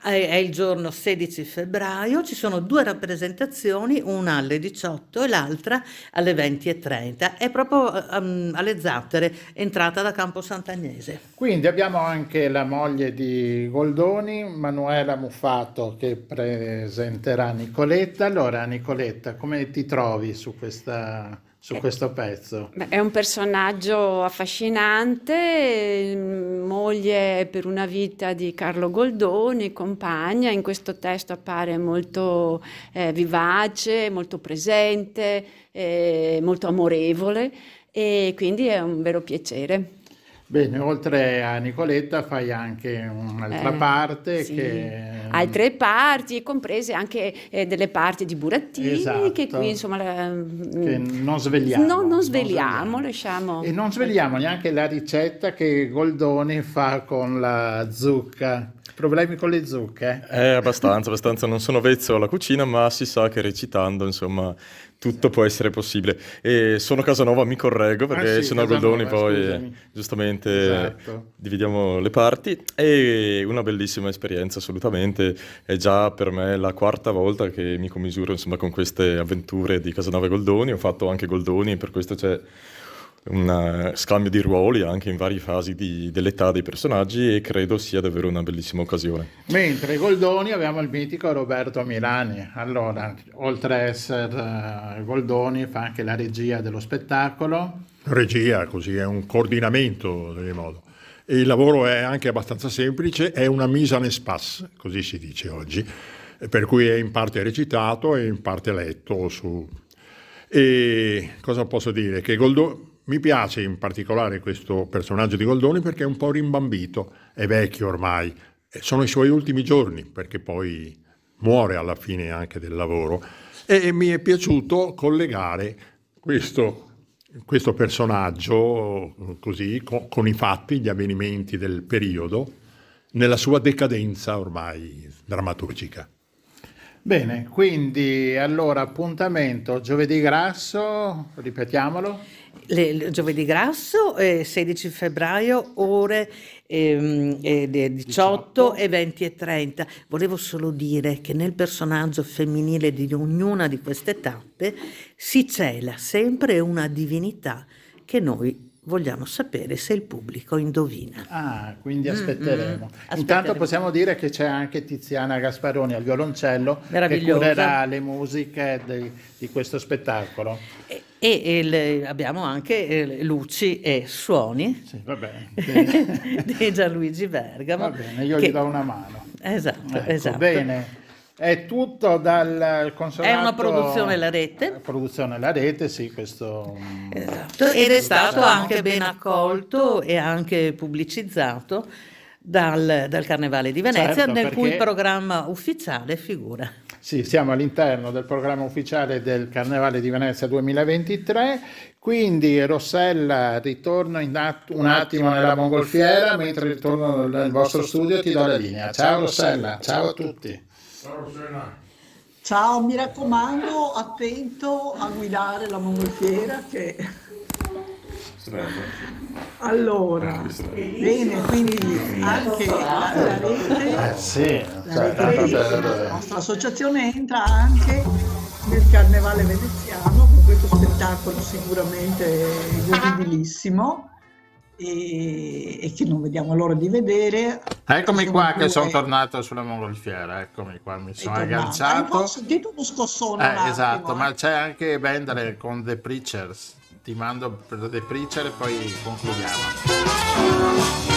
è, il giorno 16 febbraio, ci sono due rappresentazioni, una alle 18 e l'altra alle 20.30, è proprio ehm, alle Zattere, entrata da Campo Sant'Agnese. Quindi abbiamo anche la moglie di Goldoni, Manuela Muffato, che presenterà Nicoletta. Allora, Nicoletta, come ti trovi su, questa, su questo pezzo? Beh, È un personaggio affascinante, eh, moglie per una vita di Carlo Goldoni, compagna. In questo testo appare molto eh, vivace, molto presente, eh, molto amorevole e quindi è un vero piacere. Bene, oltre a Nicoletta fai anche un'altra Eh, parte sì. che... Altre parti, comprese anche eh, delle parti di Burattini, Esatto. che qui insomma... la- che non svegliamo. No, non non sveliamo, lasciamo... E non svegliamo neanche la ricetta che Goldoni fa con la zucca. Problemi con le zucche? Eh, abbastanza, abbastanza. Non sono vezzo alla cucina, ma si sa che recitando, insomma, tutto può essere possibile. E sono Casanova, mi correggo, perché Ah, sì, sennò Casanova, Goldoni poi, scusami. giustamente, Esatto. dividiamo le parti. E una bellissima esperienza, assolutamente. È già per me la quarta volta che mi commisuro, insomma, con queste avventure di Casanova e Goldoni. Ho fatto anche Goldoni, per questo c'è un eh, scambio di ruoli anche in varie fasi di- dell'età dei personaggi e credo sia davvero una bellissima occasione. Mentre Goldoni abbiamo il mitico Roberto Milani. Allora, oltre a essere eh, Goldoni, fa anche la regia dello spettacolo. Regia, così è un coordinamento in modo. E il lavoro è anche abbastanza semplice, è una mise en espace, così si dice oggi, per cui è in parte recitato e in parte letto. Su... E cosa posso dire? Che Goldo- mi piace in particolare questo personaggio di Goldoni perché è un po' rimbambito, è vecchio ormai, sono i suoi ultimi giorni perché poi muore alla fine anche del lavoro e mi è piaciuto collegare questo questo personaggio così co- con, i fatti, gli avvenimenti del periodo, nella sua decadenza ormai drammaturgica. Bene, quindi allora appuntamento giovedì grasso, ripetiamolo. Le- giovedì grasso, eh, 16 febbraio, ore ehm, eh, de- 18 e 20 e 30. Volevo solo dire che nel personaggio femminile di ognuna di queste tappe si cela sempre una divinità che noi vogliamo sapere se il pubblico indovina. Ah, quindi Mm, aspetteremo. mm, Intanto aspetteremo. possiamo dire che c'è anche Tiziana Gasparoni al violoncello che curerà le musiche di, di questo spettacolo. E, e il- abbiamo anche eh, luci e suoni Va bene. <laughs> di Gianluigi Bergamo. Va bene, io che- gli do una mano. Esatto, Ecco, esatto. Bene. È tutto dal consolato... È una produzione La Rete. Produzione La Rete, sì, questo... Esatto, ed è stato anche ben accolto e anche pubblicizzato dal, dal Carnevale di Venezia, Certo, nel cui perché- programma ufficiale figura. Sì, siamo all'interno del programma ufficiale del Carnevale di Venezia 2023, quindi Rossella ritorno in att- un attimo nella mongolfiera, mentre ritorno nel vostro studio ti do la linea. Ciao Rossella, ciao a tutti. Ciao, mi raccomando, attento a guidare la mongolfiera che... Allora, bene, quindi anche la, la rete, Eh sì, la, cioè, rete, tanto la nostra associazione entra anche nel carnevale veneziano con questo spettacolo sicuramente godibilissimo e, e che non vediamo l'ora di vedere. Eccomi Sono qua che sono tornato sulla mongolfiera, eccomi qua, mi sono agganciato. Ho sentito uno scossone un Eh, attimo, esatto, eh. ma c'è anche Bendere con The Preachers. Ti mando per Preacher e poi concludiamo.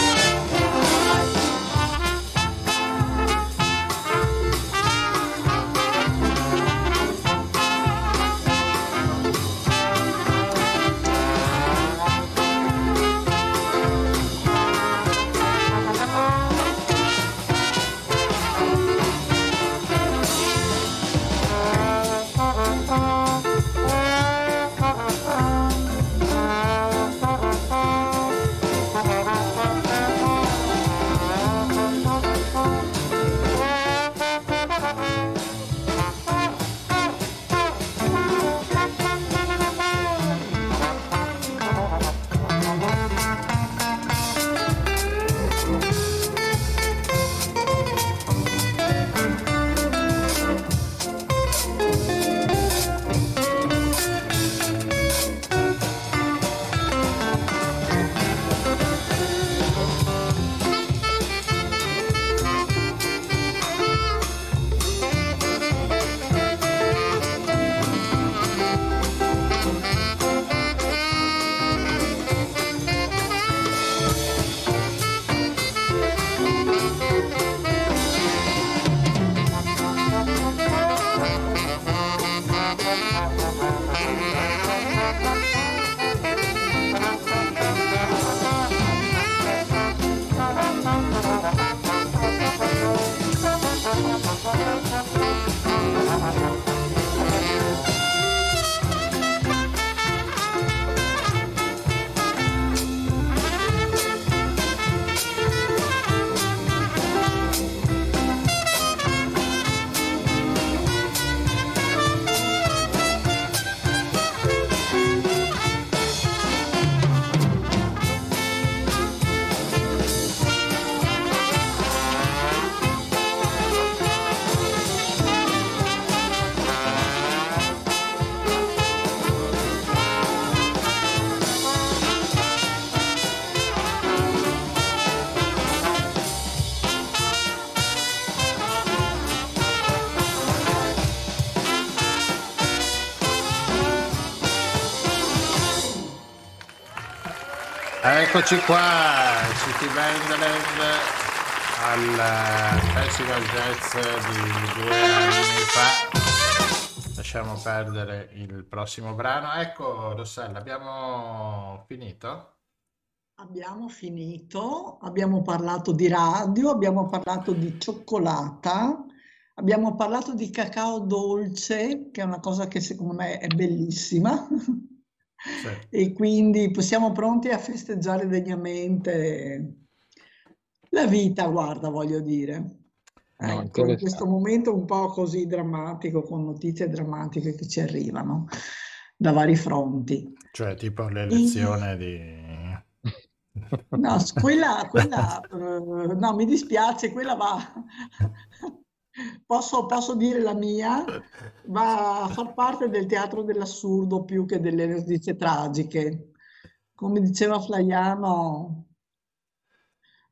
Eccoci qua, City Wonderland al Festival Jazz di due anni fa. Lasciamo perdere il prossimo brano. Ecco, Rossella, abbiamo finito? Abbiamo finito, abbiamo parlato di radio, abbiamo parlato di cioccolata, abbiamo parlato di cacao dolce, che è una cosa che secondo me è bellissima. E quindi siamo pronti a festeggiare degnamente la vita, guarda, voglio dire. No, Ecco, in questo momento un po' così drammatico, con notizie drammatiche che ci arrivano da vari fronti. Cioè, tipo l'elezione di... No, quella, quella, <laughs> eh, no, mi dispiace, quella va, posso, posso dire la mia, va a far parte del teatro dell'assurdo più che delle notizie tragiche. Come diceva Flaiano,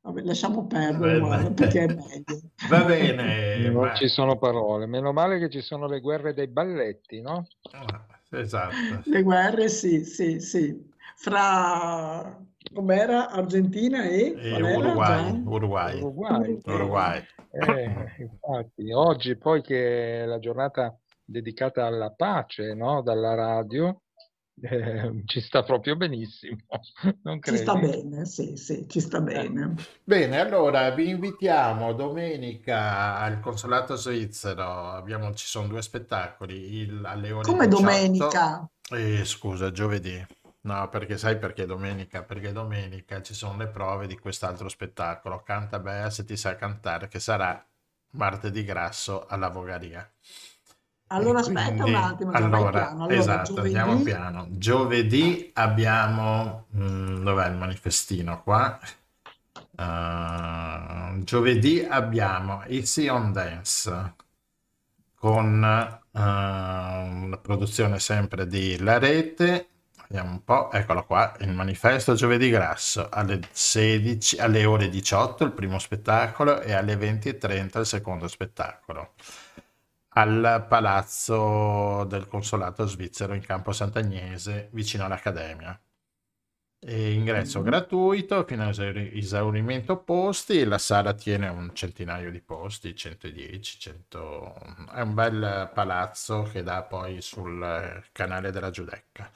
vabbè, lasciamo perdere, guarda, perché è meglio. Va bene, Non ma- ci sono parole. Meno male che ci sono le guerre dei balletti, no? esatto. Le guerre, sì, sì, sì, fra com'era? Argentina e, E Uruguay? Uruguay, Uruguay. Uruguay. Eh, infatti, oggi poi che è la giornata dedicata alla pace, no? Dalla radio, eh, ci sta proprio benissimo, <laughs> non Ci sta bene, sì, sì, ci sta bene. Bene, allora vi invitiamo domenica al Consolato Svizzero. Abbiamo, ci sono due spettacoli il- alle ore Come 18. domenica? Eh, scusa, giovedì. No, perché sai perché domenica? Perché domenica ci sono le prove di quest'altro spettacolo, Canta Bea se ti sa cantare, che sarà martedì grasso alla Vogaria. Allora E aspetta quindi, un attimo, allora. Allora, esatto, andiamo giovedì, piano. Giovedì abbiamo, mm, dov'è il manifestino qua? Uh, giovedì abbiamo Easy on Dance con uh, una produzione sempre di La Rete. Vediamo un po', eccolo qua, il manifesto giovedì grasso alle 16, alle ore 18 il primo spettacolo e alle 20.30 il secondo spettacolo al palazzo del consolato svizzero in Campo Sant'Agnese vicino all'Accademia. E ingresso Mhm. gratuito fino a esauri- esaurimento posti. La sala tiene un centinaio di posti, 110, 100. È un bel palazzo che dà poi sul eh, canale della Giudecca,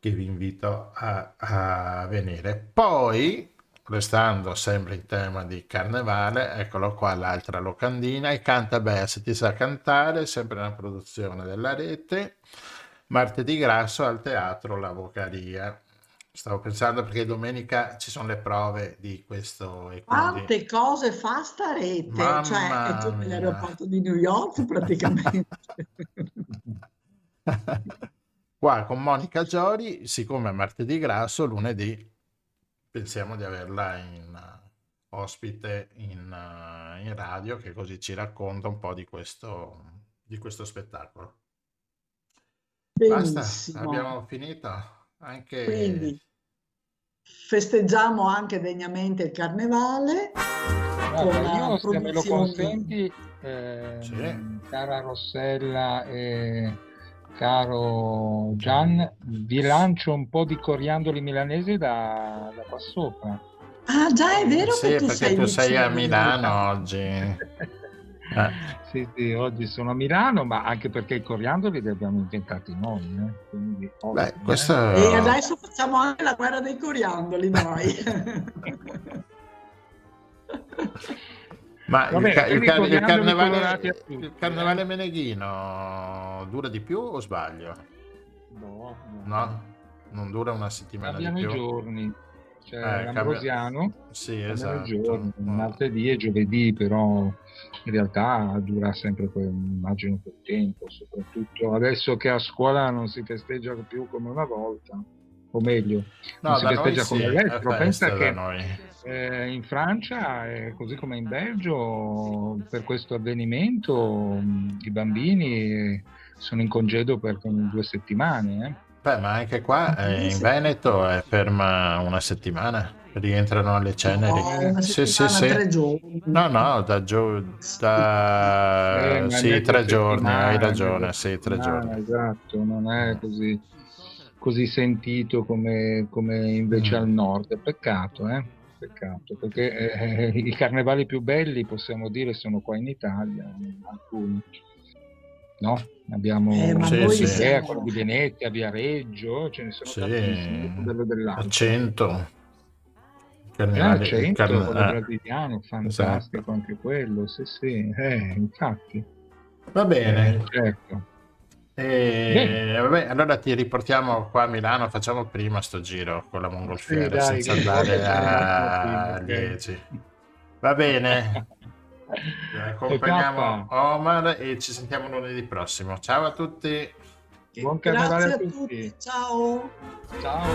che vi invito a, a venire. Poi, restando sempre in tema di carnevale, eccolo qua l'altra locandina, e Canta Bea se ti sa cantare, sempre una produzione della rete. Martedì grasso al teatro La Vocaria. Stavo pensando perché domenica ci sono le prove di questo e quindi quante cose fa sta rete? Cioè, mamma è tu mia. nell'aeroporto di New York praticamente. <laughs> <laughs> Qua con Monica Giori, siccome è martedì grasso, lunedì pensiamo di averla in eh, ospite in, eh, in radio che così ci racconta un po' di questo, di questo spettacolo. Basta, Benissimo. abbiamo finito. Anche Quindi festeggiamo anche degnamente il carnevale con Guarda, io la se me lo produzione. consenti, ehm, cara Rossella e caro Gian, vi lancio un po' di coriandoli milanesi da, da qua sopra. Ah, già è vero sì, che tu perché sei tu sei a. Milano oggi. Eh. <laughs> Sì, sì, oggi sono a Milano, ma anche perché i coriandoli li abbiamo inventati noi. eh, quindi, ovvio, Beh, questo E adesso facciamo anche la guerra dei coriandoli noi. <laughs> <laughs> Ma Va il, ca- il car- il carnevale, il carnevale meneghino dura di più o sbaglio? No, No? Non dura una settimana di cambiano i più? giorni. C'è Eh, cambia- l'ambrosiano, Sì, cambiano i esatto. giorni, martedì e giovedì, però in realtà dura sempre quel, immagino quel tempo, soprattutto adesso che a scuola non si festeggia più come una volta, o meglio, No, non si festeggia sì, come festa Pensa che noi. Eh, in Francia, eh, così come in Belgio, per questo avvenimento i bambini eh, sono in congedo per due settimane. eh. Beh, ma anche qua eh, in Veneto è ferma una settimana, rientrano alle ceneri. No, Sì, sì, sì. tre giorni. No, no, da gio- da- Eh, sì, tre giorni, hai ragione, sì, tre giorni. Esatto, non è così, così sentito come, come invece Mm. al nord. Peccato, eh? Peccato, perché eh, i carnevali più belli, possiamo dire, sono qua in Italia, alcuni. No? Abbiamo Eh, Sì, sì. Siamo... quello di Venezia, Viareggio, ce ne sono Sì, tantissimi, a dell'altro. 100. Eh, Carnevale, 100, carne- quello eh, brasiliano, esatto. fantastico anche quello, sì sì, eh, infatti. Va bene. Eh, certo. E vabbè, allora ti riportiamo qua a Milano, facciamo prima sto giro con la mongolfiera sì, dai, senza andare <laughs> a 10. Va bene. <laughs> Accompagniamo Omar e ci sentiamo lunedì prossimo. Ciao a tutti. Buon carnevale a tutti. Ciao. Ciao.